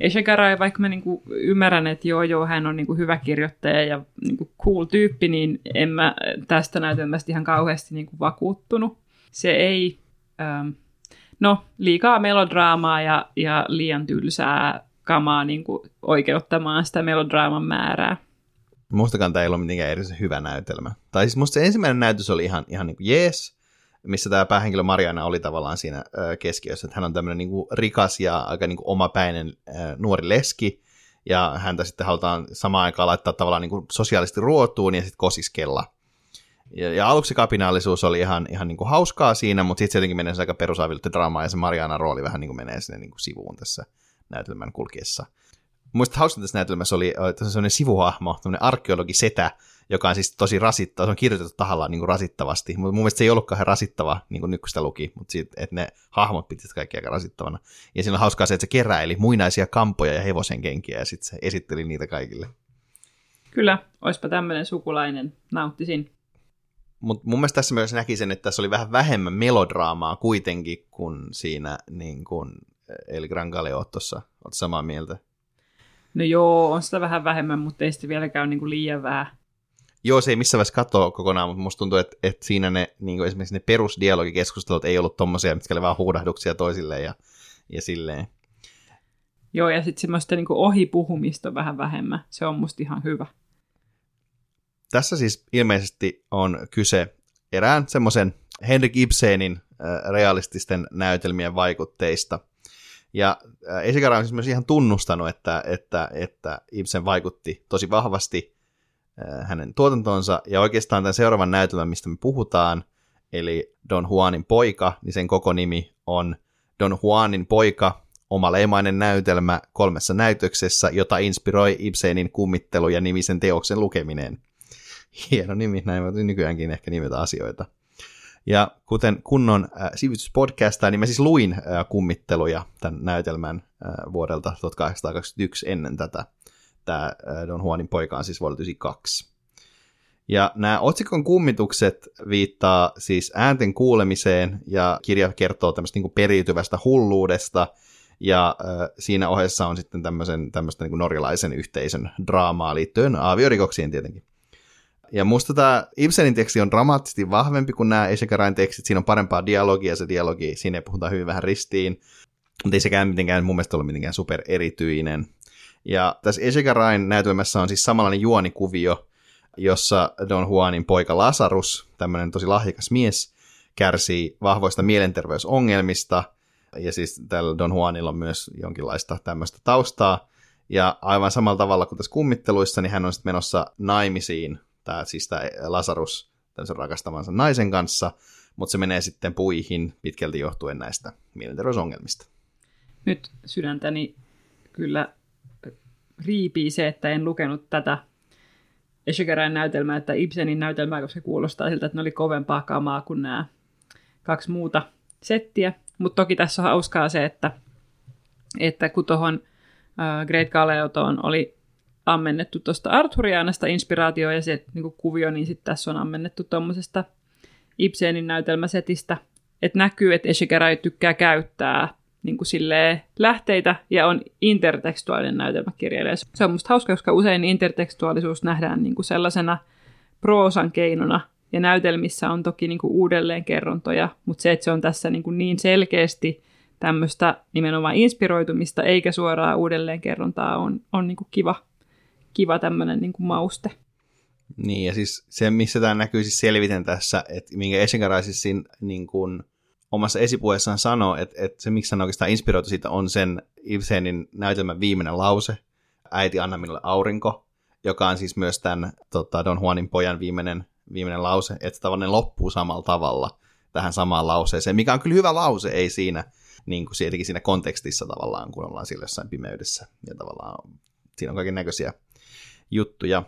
Eshegaray, vaikka mä niinku ymmärrän, että joo joo, hän on niinku hyvä kirjoittaja ja niinku cool tyyppi, niin en mä tästä näytelmästä ihan kauheasti niinku vakuuttunut se ei, ähm, no liikaa melodraamaa ja, ja liian tylsää kamaa niin kuin oikeuttamaan sitä melodraaman määrää. Mustakaan tämä ei ollut mitenkään erityisen hyvä näytelmä. Tai siis musta se ensimmäinen näytös oli ihan, ihan niin kuin jees, missä tämä päähenkilö Mariana oli tavallaan siinä keskiössä, että hän on tämmöinen niin kuin rikas ja aika niin kuin omapäinen nuori leski, ja häntä sitten halutaan samaan aikaan laittaa tavallaan niin kuin sosiaalisesti ruotuun ja sitten kosiskella. Ja, ja aluksi kapinaallisuus oli ihan, ihan niin kuin hauskaa siinä, mutta sitten se jotenkin menee aika perusavilta draamaa, ja se Mariana rooli vähän niin kuin menee sinne niin kuin sivuun tässä näytelmän kulkiessa. Muista hauska tässä näytelmässä oli sellainen sivuhahmo, tämmöinen arkeologi setä, joka on siis tosi rasittava, se on kirjoitettu tahallaan niin kuin rasittavasti, mutta mun mielestä se ei ollut kauhean rasittava, niin kuin sitä luki, mutta siitä, että ne hahmot pitivät kaikki aika rasittavana. Ja siinä on hauskaa se, että se keräili muinaisia kampoja ja hevosen kenkiä, ja sitten se esitteli niitä kaikille. Kyllä, olisipa tämmöinen sukulainen, nauttisin. Mutta mun mielestä tässä myös näki sen, että tässä oli vähän vähemmän melodraamaa kuitenkin kuin siinä niin kuin El Gran Galeottossa. Oletko samaa mieltä? No joo, on sitä vähän vähemmän, mutta ei sitten vieläkään niin kuin liian vähän. Joo, se ei missään vaiheessa katsoa kokonaan, mutta musta tuntuu, että, että siinä ne, niin kuin esimerkiksi ne perusdialogikeskustelut ei ollut tommosia, mitkä oli vaan huudahduksia toisilleen ja, ja silleen. Joo, ja sitten semmoista niin kuin ohipuhumista vähän vähemmän. Se on musta ihan hyvä. Tässä siis ilmeisesti on kyse erään semmoisen Henrik Ibsenin realististen näytelmien vaikutteista. Ja Esikara on siis myös ihan tunnustanut, että, että, että Ibsen vaikutti tosi vahvasti hänen tuotantonsa. Ja oikeastaan tämän seuraavan näytelmän, mistä me puhutaan, eli Don Juanin poika, niin sen koko nimi on Don Juanin poika, omaleimainen näytelmä kolmessa näytöksessä, jota inspiroi Ibsenin kummittelu ja nimisen teoksen lukeminen. Hieno nimi, näin voi nykyäänkin ehkä nimetä asioita. Ja kuten kunnon äh, sivistyspodcasta, niin mä siis luin äh, kummitteluja tämän näytelmän äh, vuodelta 1821 ennen tätä. Tämä äh, Don Juanin poika on siis vuodelta 1992. Ja nämä otsikon kummitukset viittaa siis äänten kuulemiseen, ja kirja kertoo tämmöistä niin periytyvästä hulluudesta, ja äh, siinä ohessa on sitten tämmöisen, tämmöistä niin norjalaisen yhteisön draamaa liittyen aaviorikoksiin tietenkin. Ja musta tämä Ibsenin teksti on dramaattisesti vahvempi kuin nämä Eishekarain tekstit. Siinä on parempaa dialogia, se dialogi, siinä puhutaan hyvin vähän ristiin. Mutta ei sekään mitenkään mun mielestä ole mitenkään super erityinen. Ja tässä Eishekarain näytelmässä on siis samanlainen juonikuvio, jossa Don Juanin poika Lasarus, tämmöinen tosi lahjakas mies, kärsii vahvoista mielenterveysongelmista. Ja siis tällä Don Juanilla on myös jonkinlaista tämmöistä taustaa. Ja aivan samalla tavalla kuin tässä kummitteluissa, niin hän on sitten menossa naimisiin tämä, siis tämä Lasarus tämmöisen rakastamansa naisen kanssa, mutta se menee sitten puihin pitkälti johtuen näistä mielenterveysongelmista. Nyt sydäntäni kyllä riipii se, että en lukenut tätä Eschegarin näytelmää, että Ibsenin näytelmää, koska se kuulostaa siltä, että ne oli kovempaa kamaa kuin nämä kaksi muuta settiä. Mutta toki tässä on hauskaa se, että, että kun tuohon uh, Great Galeotoon oli ammennettu tuosta Arthurianasta inspiraatio ja se niin kuvio, niin sitten tässä on ammennettu tuommoisesta Ibsenin näytelmäsetistä. Että näkyy, että Eshigerai tykkää käyttää niin kuin silleen, lähteitä ja on intertekstuaalinen näytelmäkirjailija. Se on musta hauska, koska usein intertekstuaalisuus nähdään niin kuin sellaisena proosan keinona, ja näytelmissä on toki niin kuin uudelleenkerrontoja, mutta se, että se on tässä niin, kuin niin selkeästi tämmöistä nimenomaan inspiroitumista eikä suoraa uudelleenkerrontaa on, on niin kuin kiva kiva tämmöinen niin kuin mauste. Niin, ja siis se, missä tämä näkyy siis selviten tässä, että minkä Eshenkarai siis siinä niin kuin, omassa esipuheessaan sanoo, että, että se, miksi hän oikeastaan inspiroitu siitä, on sen Ibsenin näytelmän viimeinen lause, äiti anna minulle aurinko, joka on siis myös tämän tota, Don Juanin pojan viimeinen, viimeinen lause, että tavallaan loppuu samalla tavalla tähän samaan lauseeseen, mikä on kyllä hyvä lause, ei siinä, niin kuin siinä kontekstissa tavallaan, kun ollaan sillä jossain pimeydessä, ja tavallaan siinä on kaiken näköisiä juttuja.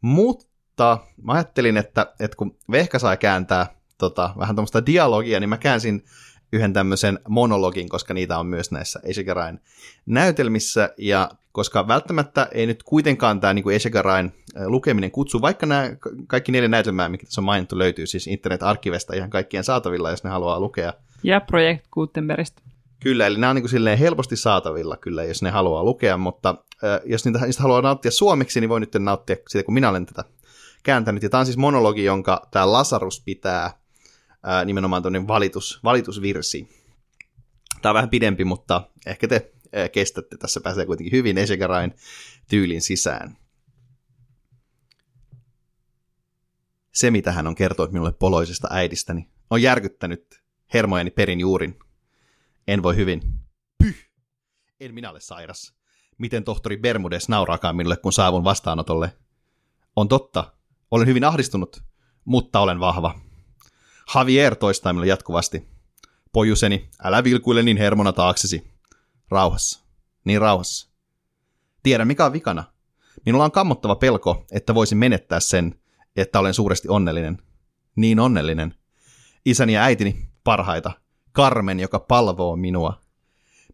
Mutta mä ajattelin, että, että kun Vehka sai kääntää tota, vähän tuommoista dialogia, niin mä käänsin yhden tämmöisen monologin, koska niitä on myös näissä Eishigarain näytelmissä, ja koska välttämättä ei nyt kuitenkaan tämä niin Eishigarain lukeminen kutsu, vaikka nämä kaikki neljä näytelmää, mikä tässä on mainittu, löytyy siis internet-arkivesta ihan kaikkien saatavilla, jos ne haluaa lukea. Ja Projekt Gutenbergistä. Kyllä, eli nämä on niin kuin helposti saatavilla kyllä, jos ne haluaa lukea, mutta äh, jos niitä, niistä haluaa nauttia suomeksi, niin voi nyt nauttia siitä, kun minä olen tätä kääntänyt. Ja tämä on siis monologi, jonka tämä Lasarus pitää äh, nimenomaan tuonne valitus, valitusvirsi. Tämä on vähän pidempi, mutta ehkä te äh, kestätte. Tässä pääsee kuitenkin hyvin Esegarain tyylin sisään. Se, mitä hän on kertonut minulle poloisesta äidistäni, on järkyttänyt hermojeni perin juurin en voi hyvin. Pyh! En minä ole sairas. Miten tohtori Bermudes nauraakaan minulle, kun saavun vastaanotolle? On totta. Olen hyvin ahdistunut, mutta olen vahva. Javier toistaa minulle jatkuvasti. Pojuseni, älä vilkuile niin hermona taaksesi. Rauhassa. Niin rauhassa. Tiedän, mikä on vikana. Minulla on kammottava pelko, että voisin menettää sen, että olen suuresti onnellinen. Niin onnellinen. Isäni ja äitini, parhaita, Carmen, joka palvoo minua.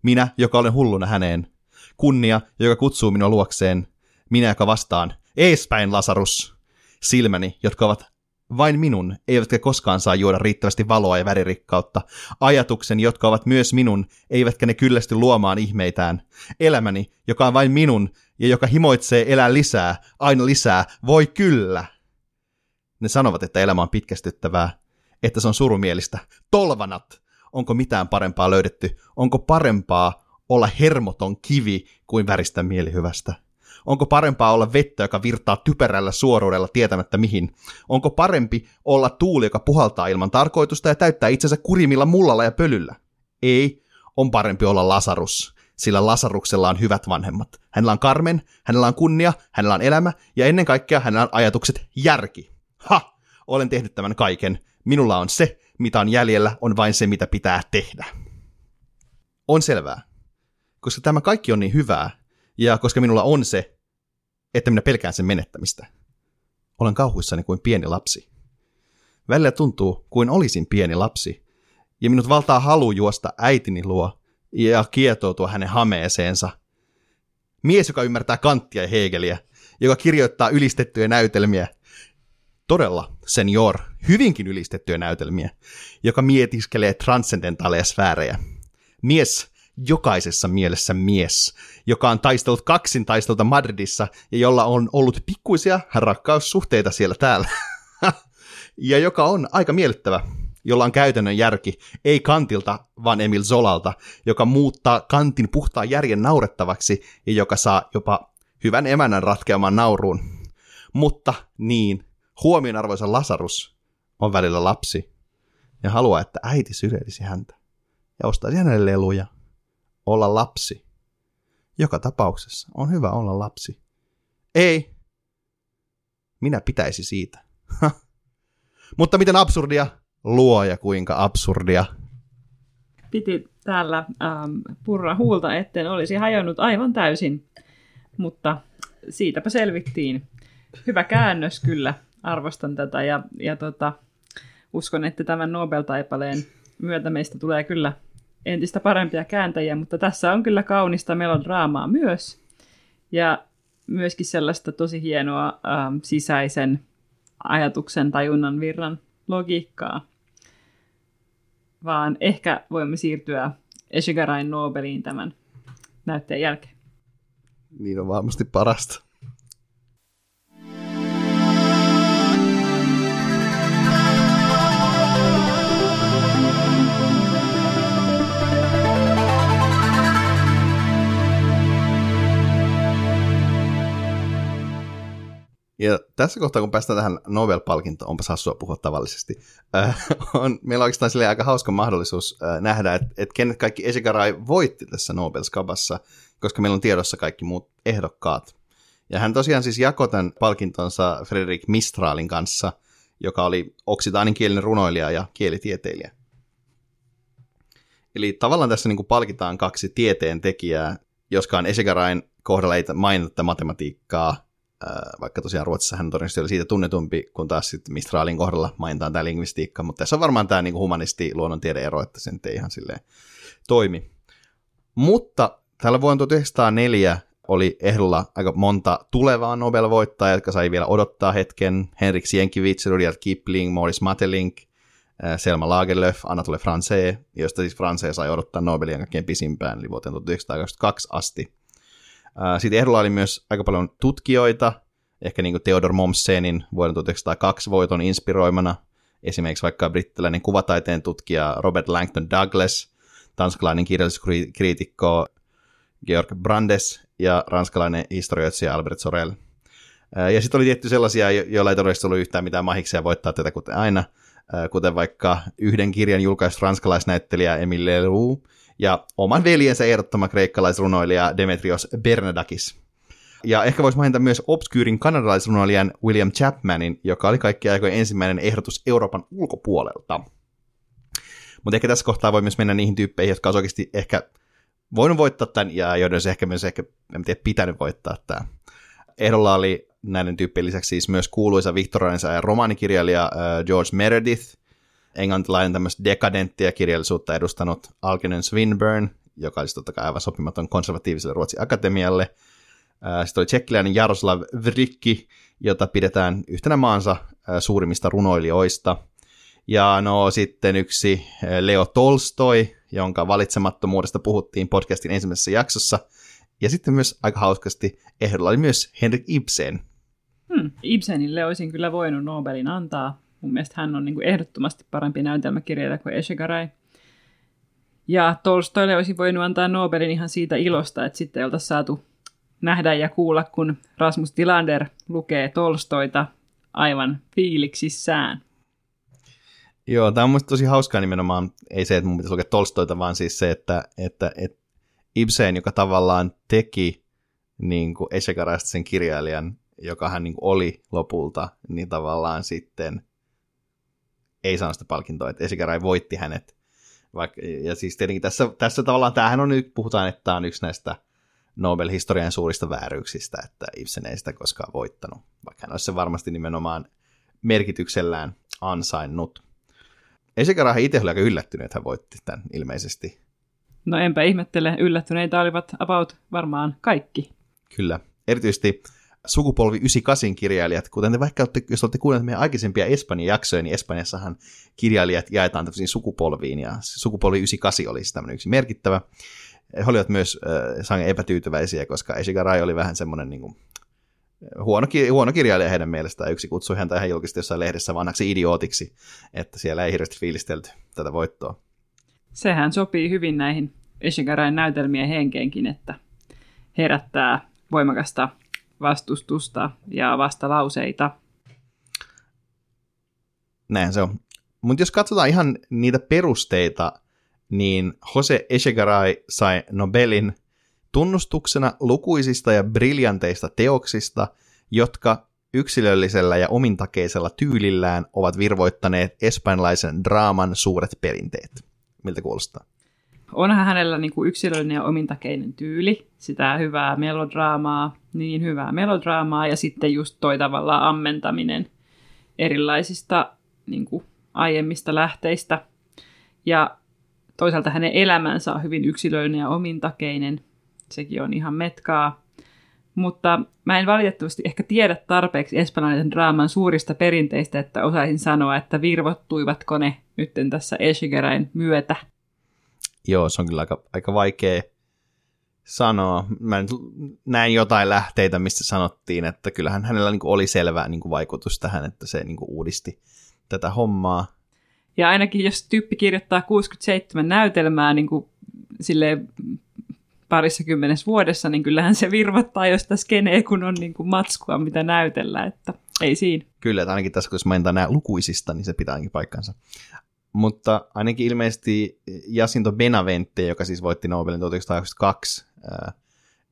Minä, joka olen hulluna häneen. Kunnia, joka kutsuu minua luokseen. Minä, joka vastaan, eespäin Lasarus. Silmäni, jotka ovat vain minun, eivätkä koskaan saa juoda riittävästi valoa ja väririkkautta. Ajatukseni, jotka ovat myös minun, eivätkä ne kyllästy luomaan ihmeitään. Elämäni, joka on vain minun, ja joka himoitsee elää lisää, aina lisää, voi kyllä. Ne sanovat, että elämä on pitkästyttävää, että se on surumielistä. Tolvanat! Onko mitään parempaa löydetty? Onko parempaa olla hermoton kivi kuin väristä mielihyvästä? Onko parempaa olla vettä, joka virtaa typerällä suoruudella tietämättä mihin? Onko parempi olla tuuli, joka puhaltaa ilman tarkoitusta ja täyttää itsensä kurimilla mullalla ja pölyllä? Ei, on parempi olla Lasarus, sillä Lasaruksella on hyvät vanhemmat. Hänellä on karmen, hänellä on kunnia, hänellä on elämä ja ennen kaikkea hänellä on ajatukset järki. Ha! Olen tehnyt tämän kaiken. Minulla on se, mitä on jäljellä, on vain se, mitä pitää tehdä. On selvää, koska tämä kaikki on niin hyvää, ja koska minulla on se, että minä pelkään sen menettämistä. Olen kauhuissani kuin pieni lapsi. Välillä tuntuu, kuin olisin pieni lapsi, ja minut valtaa halu juosta äitini luo ja kietoutua hänen hameeseensa. Mies, joka ymmärtää Kanttia ja Hegeliä, joka kirjoittaa ylistettyjä näytelmiä, todella senior, hyvinkin ylistettyjä näytelmiä, joka mietiskelee transcendentaaleja sfäärejä. Mies, jokaisessa mielessä mies, joka on taistellut kaksin taistelta Madridissa ja jolla on ollut pikkuisia rakkaussuhteita siellä täällä. ja joka on aika miellyttävä, jolla on käytännön järki, ei Kantilta, vaan Emil Zolalta, joka muuttaa Kantin puhtaan järjen naurettavaksi ja joka saa jopa hyvän emännän ratkeamaan nauruun. Mutta niin, huomionarvoisa Lasarus on välillä lapsi ja haluaa, että äiti syleilisi häntä ja ostaisi hänelle leluja. Olla lapsi. Joka tapauksessa on hyvä olla lapsi. Ei. Minä pitäisi siitä. Mutta miten absurdia? Luoja kuinka absurdia. Piti täällä ähm, purra huulta, etten olisi hajonnut aivan täysin, mutta siitäpä selvittiin. Hyvä käännös kyllä, arvostan tätä ja, ja tota, uskon, että tämän Nobel-taipaleen myötä meistä tulee kyllä entistä parempia kääntäjiä, mutta tässä on kyllä kaunista melodraamaa myös. Ja myöskin sellaista tosi hienoa ähm, sisäisen ajatuksen tajunnan virran logiikkaa. Vaan ehkä voimme siirtyä Eshigarain Nobeliin tämän näytteen jälkeen. Niin on varmasti parasta. Ja tässä kohtaa, kun päästään tähän Nobel-palkintoon, onpa hassua puhua tavallisesti, äh, on, meillä on oikeastaan aika hauska mahdollisuus äh, nähdä, että et kenet kaikki Esikarai voitti tässä Nobel-skabassa, koska meillä on tiedossa kaikki muut ehdokkaat. Ja hän tosiaan siis jakoi tämän palkintonsa Frederik Mistralin kanssa, joka oli oksitaanin kielinen runoilija ja kielitieteilijä. Eli tavallaan tässä niin kuin palkitaan kaksi tieteen tekijää, joskaan Esigarain kohdalla ei mainita matematiikkaa, vaikka tosiaan Ruotsissa hän todennäköisesti oli siitä tunnetumpi, kun taas sitten Mistralin kohdalla mainitaan tämä lingvistiikka, mutta tässä on varmaan tämä niin humanisti luonnontiede ero, että sen ei ihan silleen toimi. Mutta tällä vuonna 1904 oli ehdolla aika monta tulevaa Nobel-voittajaa, jotka sai vielä odottaa hetken. Henrik Sienkiewicz, Rudyard Kipling, Morris Matelink, Selma Lagerlöf, Anatole France, josta siis France sai odottaa Nobelin kaikkein pisimpään, eli vuoteen 1922 asti. Sitten ehdolla oli myös aika paljon tutkijoita, ehkä niin kuin Theodor Mommsenin vuoden 1902 voiton inspiroimana, esimerkiksi vaikka brittiläinen kuvataiteen tutkija Robert Langton Douglas, tanskalainen kirjallisuuskriitikko Georg Brandes ja ranskalainen historioitsija Albert Sorel. Ja sitten oli tietty sellaisia, joilla ei todennäköisesti ollut yhtään mitään mahiksia voittaa tätä kuten aina, kuten vaikka yhden kirjan julkaistu ranskalaisnäyttelijä Emile Leroux, ja oman veljensä ehdottama kreikkalaisrunoilija Demetrios Bernadakis. Ja ehkä voisi mainita myös obskyyrin kanadalaisrunoilijan William Chapmanin, joka oli kaikki aikojen ensimmäinen ehdotus Euroopan ulkopuolelta. Mutta ehkä tässä kohtaa voi myös mennä niihin tyyppeihin, jotka olisi oikeasti ehkä voinut voittaa tämän, ja joiden se ehkä myös ehkä, en tiedä, pitänyt voittaa tämä. Ehdolla oli näiden tyyppien lisäksi siis myös kuuluisa viktoriaanisen ja romaanikirjailija George Meredith, englantilainen tämmöistä dekadenttia kirjallisuutta edustanut Algernon Swinburne, joka olisi totta kai aivan sopimaton konservatiiviselle Ruotsin akatemialle. Sitten oli tsekkiläinen Jaroslav Vrikki, jota pidetään yhtenä maansa suurimmista runoilijoista. Ja no sitten yksi Leo Tolstoi, jonka valitsemattomuudesta puhuttiin podcastin ensimmäisessä jaksossa. Ja sitten myös aika hauskasti ehdolla oli myös Henrik Ibsen. Hmm. Ibsenille olisin kyllä voinut Nobelin antaa, Mun mielestä hän on niin kuin ehdottomasti parempi näytelmäkirjailija kuin Eshegaray. Ja Tolstoille olisi voinut antaa Nobelin ihan siitä ilosta, että sitten oltaisiin saatu nähdä ja kuulla, kun Rasmus Tilander lukee Tolstoita aivan fiiliksissään. Joo, tämä on mielestäni tosi hauskaa nimenomaan, ei se, että mun pitäisi lukea Tolstoita, vaan siis se, että, että, että Ibsen, joka tavallaan teki niin kuin sen kirjailijan, joka hän niin kuin oli lopulta, niin tavallaan sitten ei saanut sitä palkintoa, että Esikärai voitti hänet Vaikka, ja siis tietenkin tässä, tässä tavallaan, tämähän on nyt, puhutaan, että tämä on yksi näistä Nobel-historian suurista vääryyksistä, että Ibsen ei sitä koskaan voittanut, vaikka hän olisi se varmasti nimenomaan merkityksellään ansainnut. Esikarahan itse oli aika yllättynyt, että hän voitti tämän ilmeisesti. No enpä ihmettele, yllättyneitä olivat about varmaan kaikki. Kyllä, erityisesti sukupolvi 98 kirjailijat, kuten te vaikka olette, jos olette kuunnelleet meidän aikaisempia Espanjan jaksoja, niin Espanjassahan kirjailijat jaetaan tämmöisiin sukupolviin, ja sukupolvi 98 oli siis tämmöinen yksi merkittävä. He olivat myös äh, sangen epätyytyväisiä, koska Eshigarai oli vähän semmoinen niin kuin, huono, huono kirjailija heidän mielestään. Yksi kutsui häntä ihan julkisesti jossain lehdessä vanhaksi idiootiksi, että siellä ei hirveästi fiilistelty tätä voittoa. Sehän sopii hyvin näihin Ishigarain näytelmien henkeenkin, että herättää voimakasta vastustusta ja vastalauseita. Näin se on. Mutta jos katsotaan ihan niitä perusteita, niin Jose Echegaray sai Nobelin tunnustuksena lukuisista ja briljanteista teoksista, jotka yksilöllisellä ja omintakeisella tyylillään ovat virvoittaneet espanjalaisen draaman suuret perinteet. Miltä kuulostaa? Onhan hänellä niin kuin yksilöllinen ja omintakeinen tyyli, sitä hyvää melodraamaa, niin hyvää melodraamaa, ja sitten just toi tavallaan ammentaminen erilaisista niin kuin aiemmista lähteistä. Ja toisaalta hänen elämänsä on hyvin yksilöllinen ja omintakeinen, sekin on ihan metkaa. Mutta mä en valitettavasti ehkä tiedä tarpeeksi espanjalaisen draaman suurista perinteistä, että osaisin sanoa, että virvottuivatko ne nyt tässä Eschigerain myötä – Joo, se on kyllä aika, aika vaikea sanoa. Mä näin jotain lähteitä, mistä sanottiin, että kyllähän hänellä niin kuin oli selvä niin kuin vaikutus tähän, että se niin kuin uudisti tätä hommaa. Ja ainakin jos tyyppi kirjoittaa 67 näytelmää niin kuin silleen parissa kymmenessä vuodessa, niin kyllähän se virvoittaa josta skenee, kun on niin kuin matskua, mitä näytellä, että ei siinä. Kyllä, että ainakin tässä kun mainitaan nämä lukuisista, niin se pitää ainakin paikkansa mutta ainakin ilmeisesti Jacinto Benavente, joka siis voitti Nobelin 1982, ää,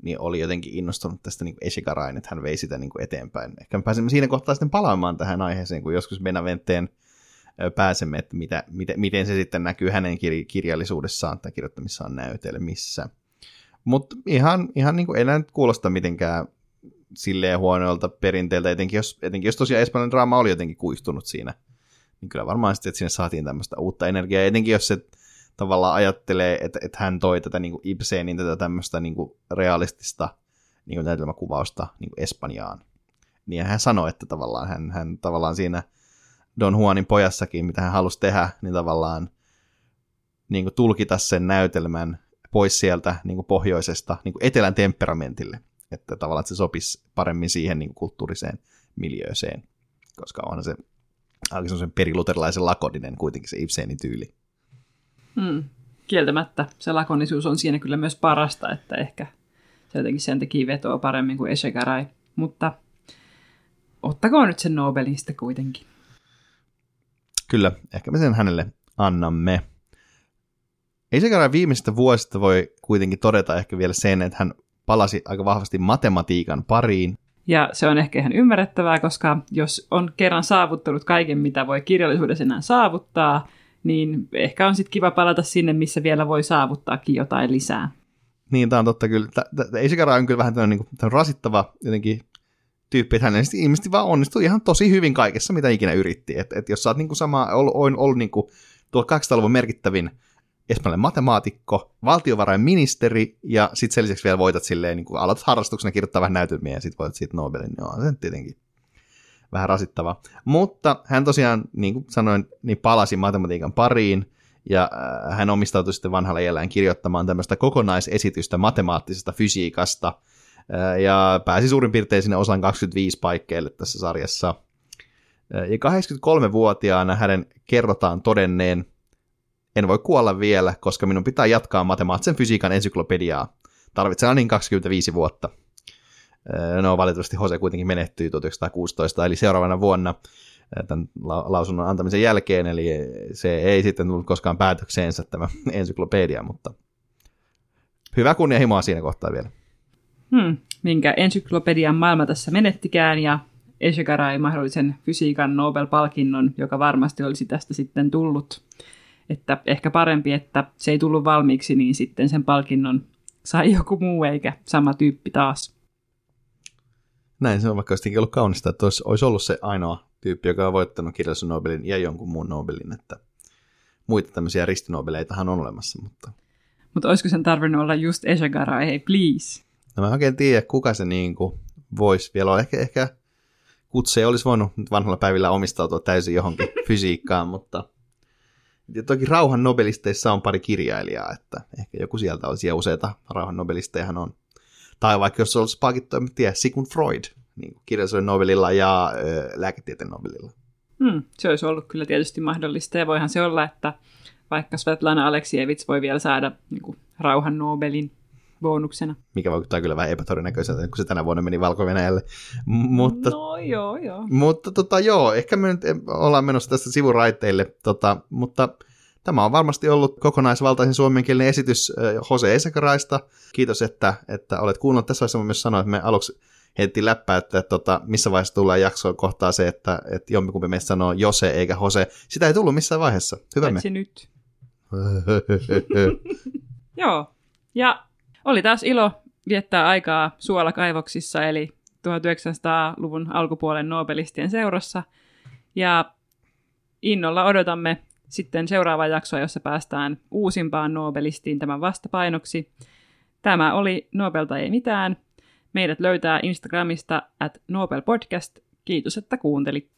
niin oli jotenkin innostunut tästä niin Esikarain, että hän vei sitä niin kuin eteenpäin. Ehkä me pääsemme siinä kohtaa sitten palaamaan tähän aiheeseen, kun joskus Benaventeen pääsemme, että mitä, miten, miten se sitten näkyy hänen kir- kirjallisuudessaan tai kirjoittamissaan näytelmissä. Mutta ihan, ihan niin kuin ei nyt kuulosta mitenkään silleen huonoilta perinteiltä, etenkin jos, etenkin jos tosiaan espanjan draama oli jotenkin kuistunut siinä – niin kyllä varmaan sitten, että sinne saatiin tämmöistä uutta energiaa, etenkin jos se tavallaan ajattelee, että, että hän toi tätä niin Ibsenin tätä tämmöistä niin kuin realistista niin näytelmäkuvausta niin kuin Espanjaan. Niin hän sanoi, että tavallaan hän, hän tavallaan siinä Don Juanin pojassakin, mitä hän halusi tehdä, niin tavallaan niin kuin tulkita sen näytelmän pois sieltä niin kuin pohjoisesta niin kuin etelän temperamentille, että tavallaan että se sopisi paremmin siihen niin kuin kulttuuriseen miljööseen, koska onhan se aika semmoisen periluterilaisen lakoninen kuitenkin se Ibsenin tyyli. Hmm. Kieltämättä se lakonisuus on siinä kyllä myös parasta, että ehkä se jotenkin sen teki vetoa paremmin kuin Echegaray. Mutta ottakoon nyt sen Nobelista kuitenkin. Kyllä, ehkä me sen hänelle annamme. Echegaray viimeisistä vuosista voi kuitenkin todeta ehkä vielä sen, että hän palasi aika vahvasti matematiikan pariin, ja se on ehkä ihan ymmärrettävää, koska jos on kerran saavuttanut kaiken, mitä voi kirjallisuudessa enää saavuttaa, niin ehkä on sitten kiva palata sinne, missä vielä voi saavuttaakin jotain lisää. Niin, tämä on totta kyllä. Eisikara on kyllä vähän tämmöinen, niin rasittava jotenkin tyyppi, että hän ilmeisesti vaan onnistui ihan tosi hyvin kaikessa, mitä ikinä yritti. Että et jos sä oot niin kuin sama, ollut, ollut, ollut niin kuin, tuo 200-luvun merkittävin espanjalainen matemaatikko, valtiovarainministeri ja sitten sen lisäksi vielä voitat silleen, niin kuin aloitat harrastuksena kirjoittaa vähän näytelmiä ja sitten voitat siitä Nobelin, niin on se tietenkin vähän rasittava. Mutta hän tosiaan, niin kuin sanoin, niin palasi matematiikan pariin ja äh, hän omistautui sitten vanhalla iällään kirjoittamaan tämmöistä kokonaisesitystä matemaattisesta fysiikasta äh, ja pääsi suurin piirtein sinne osan 25 paikkeille tässä sarjassa. Äh, ja 83-vuotiaana hänen kerrotaan todenneen, en voi kuolla vielä, koska minun pitää jatkaa matemaattisen fysiikan ensyklopediaa. Tarvitsen niin 25 vuotta. No valitettavasti Jose kuitenkin menehtyi 1916, eli seuraavana vuonna tämän lausunnon antamisen jälkeen, eli se ei sitten tullut koskaan päätökseensä tämä ensyklopedia, mutta hyvä kunnianhimoa siinä kohtaa vielä. Hmm, minkä ensyklopedian maailma tässä menettikään, ja Echegaray mahdollisen fysiikan Nobel-palkinnon, joka varmasti olisi tästä sitten tullut että ehkä parempi, että se ei tullut valmiiksi, niin sitten sen palkinnon sai joku muu eikä sama tyyppi taas. Näin se on vaikka olisikin ollut kaunista, että olisi, olisi ollut se ainoa tyyppi, joka on voittanut kirjallisuuden Nobelin ja jonkun muun Nobelin, että muita tämmöisiä ristinobeleitahan on olemassa, mutta... Mutta olisiko sen tarvinnut olla just Eshagara, ei please? No mä oikein tiedä, kuka se niin kuin voisi vielä olla. Ehkä, ehkä kutse olisi voinut vanhalla päivillä omistautua täysin johonkin fysiikkaan, mutta ja toki rauhan nobelisteissa on pari kirjailijaa, että ehkä joku sieltä olisi, ja useita rauhan nobelistejahan on. Tai vaikka jos olisi tiedä, Sigmund Freud, niin kirjallisuuden Nobelilla ja ö, lääketieteen Nobelilla. Hmm, se olisi ollut kyllä tietysti mahdollista, ja voihan se olla, että vaikka Svetlana Aleksievits voi vielä saada niin kuin, rauhan Nobelin bonuksena. Mikä vaikuttaa kyllä vähän epätodennäköiseltä, kun se tänä vuonna meni valko mutta, no joo, joo. Mutta tota, joo, ehkä me nyt ollaan menossa tästä sivuraiteille, tota, mutta tämä on varmasti ollut kokonaisvaltaisen suomenkielinen esitys Jose Esakaraista. Kiitos, että, että olet kuunnellut. Tässä vaiheessa myös sanoa, että me aluksi heti läppää, että tota, missä vaiheessa tullaan jaksoa kohtaa se, että, että jompikumpi meistä sanoo Jose eikä Jose. Sitä ei tullut missään vaiheessa. Hyvä me. nyt. Joo, ja oli taas ilo viettää aikaa suolakaivoksissa, eli 1900-luvun alkupuolen Nobelistien seurassa. Ja innolla odotamme sitten seuraavaa jaksoa, jossa päästään uusimpaan Nobelistiin tämän vastapainoksi. Tämä oli Nobelta ei mitään. Meidät löytää Instagramista at Nobel Podcast. Kiitos, että kuuntelit.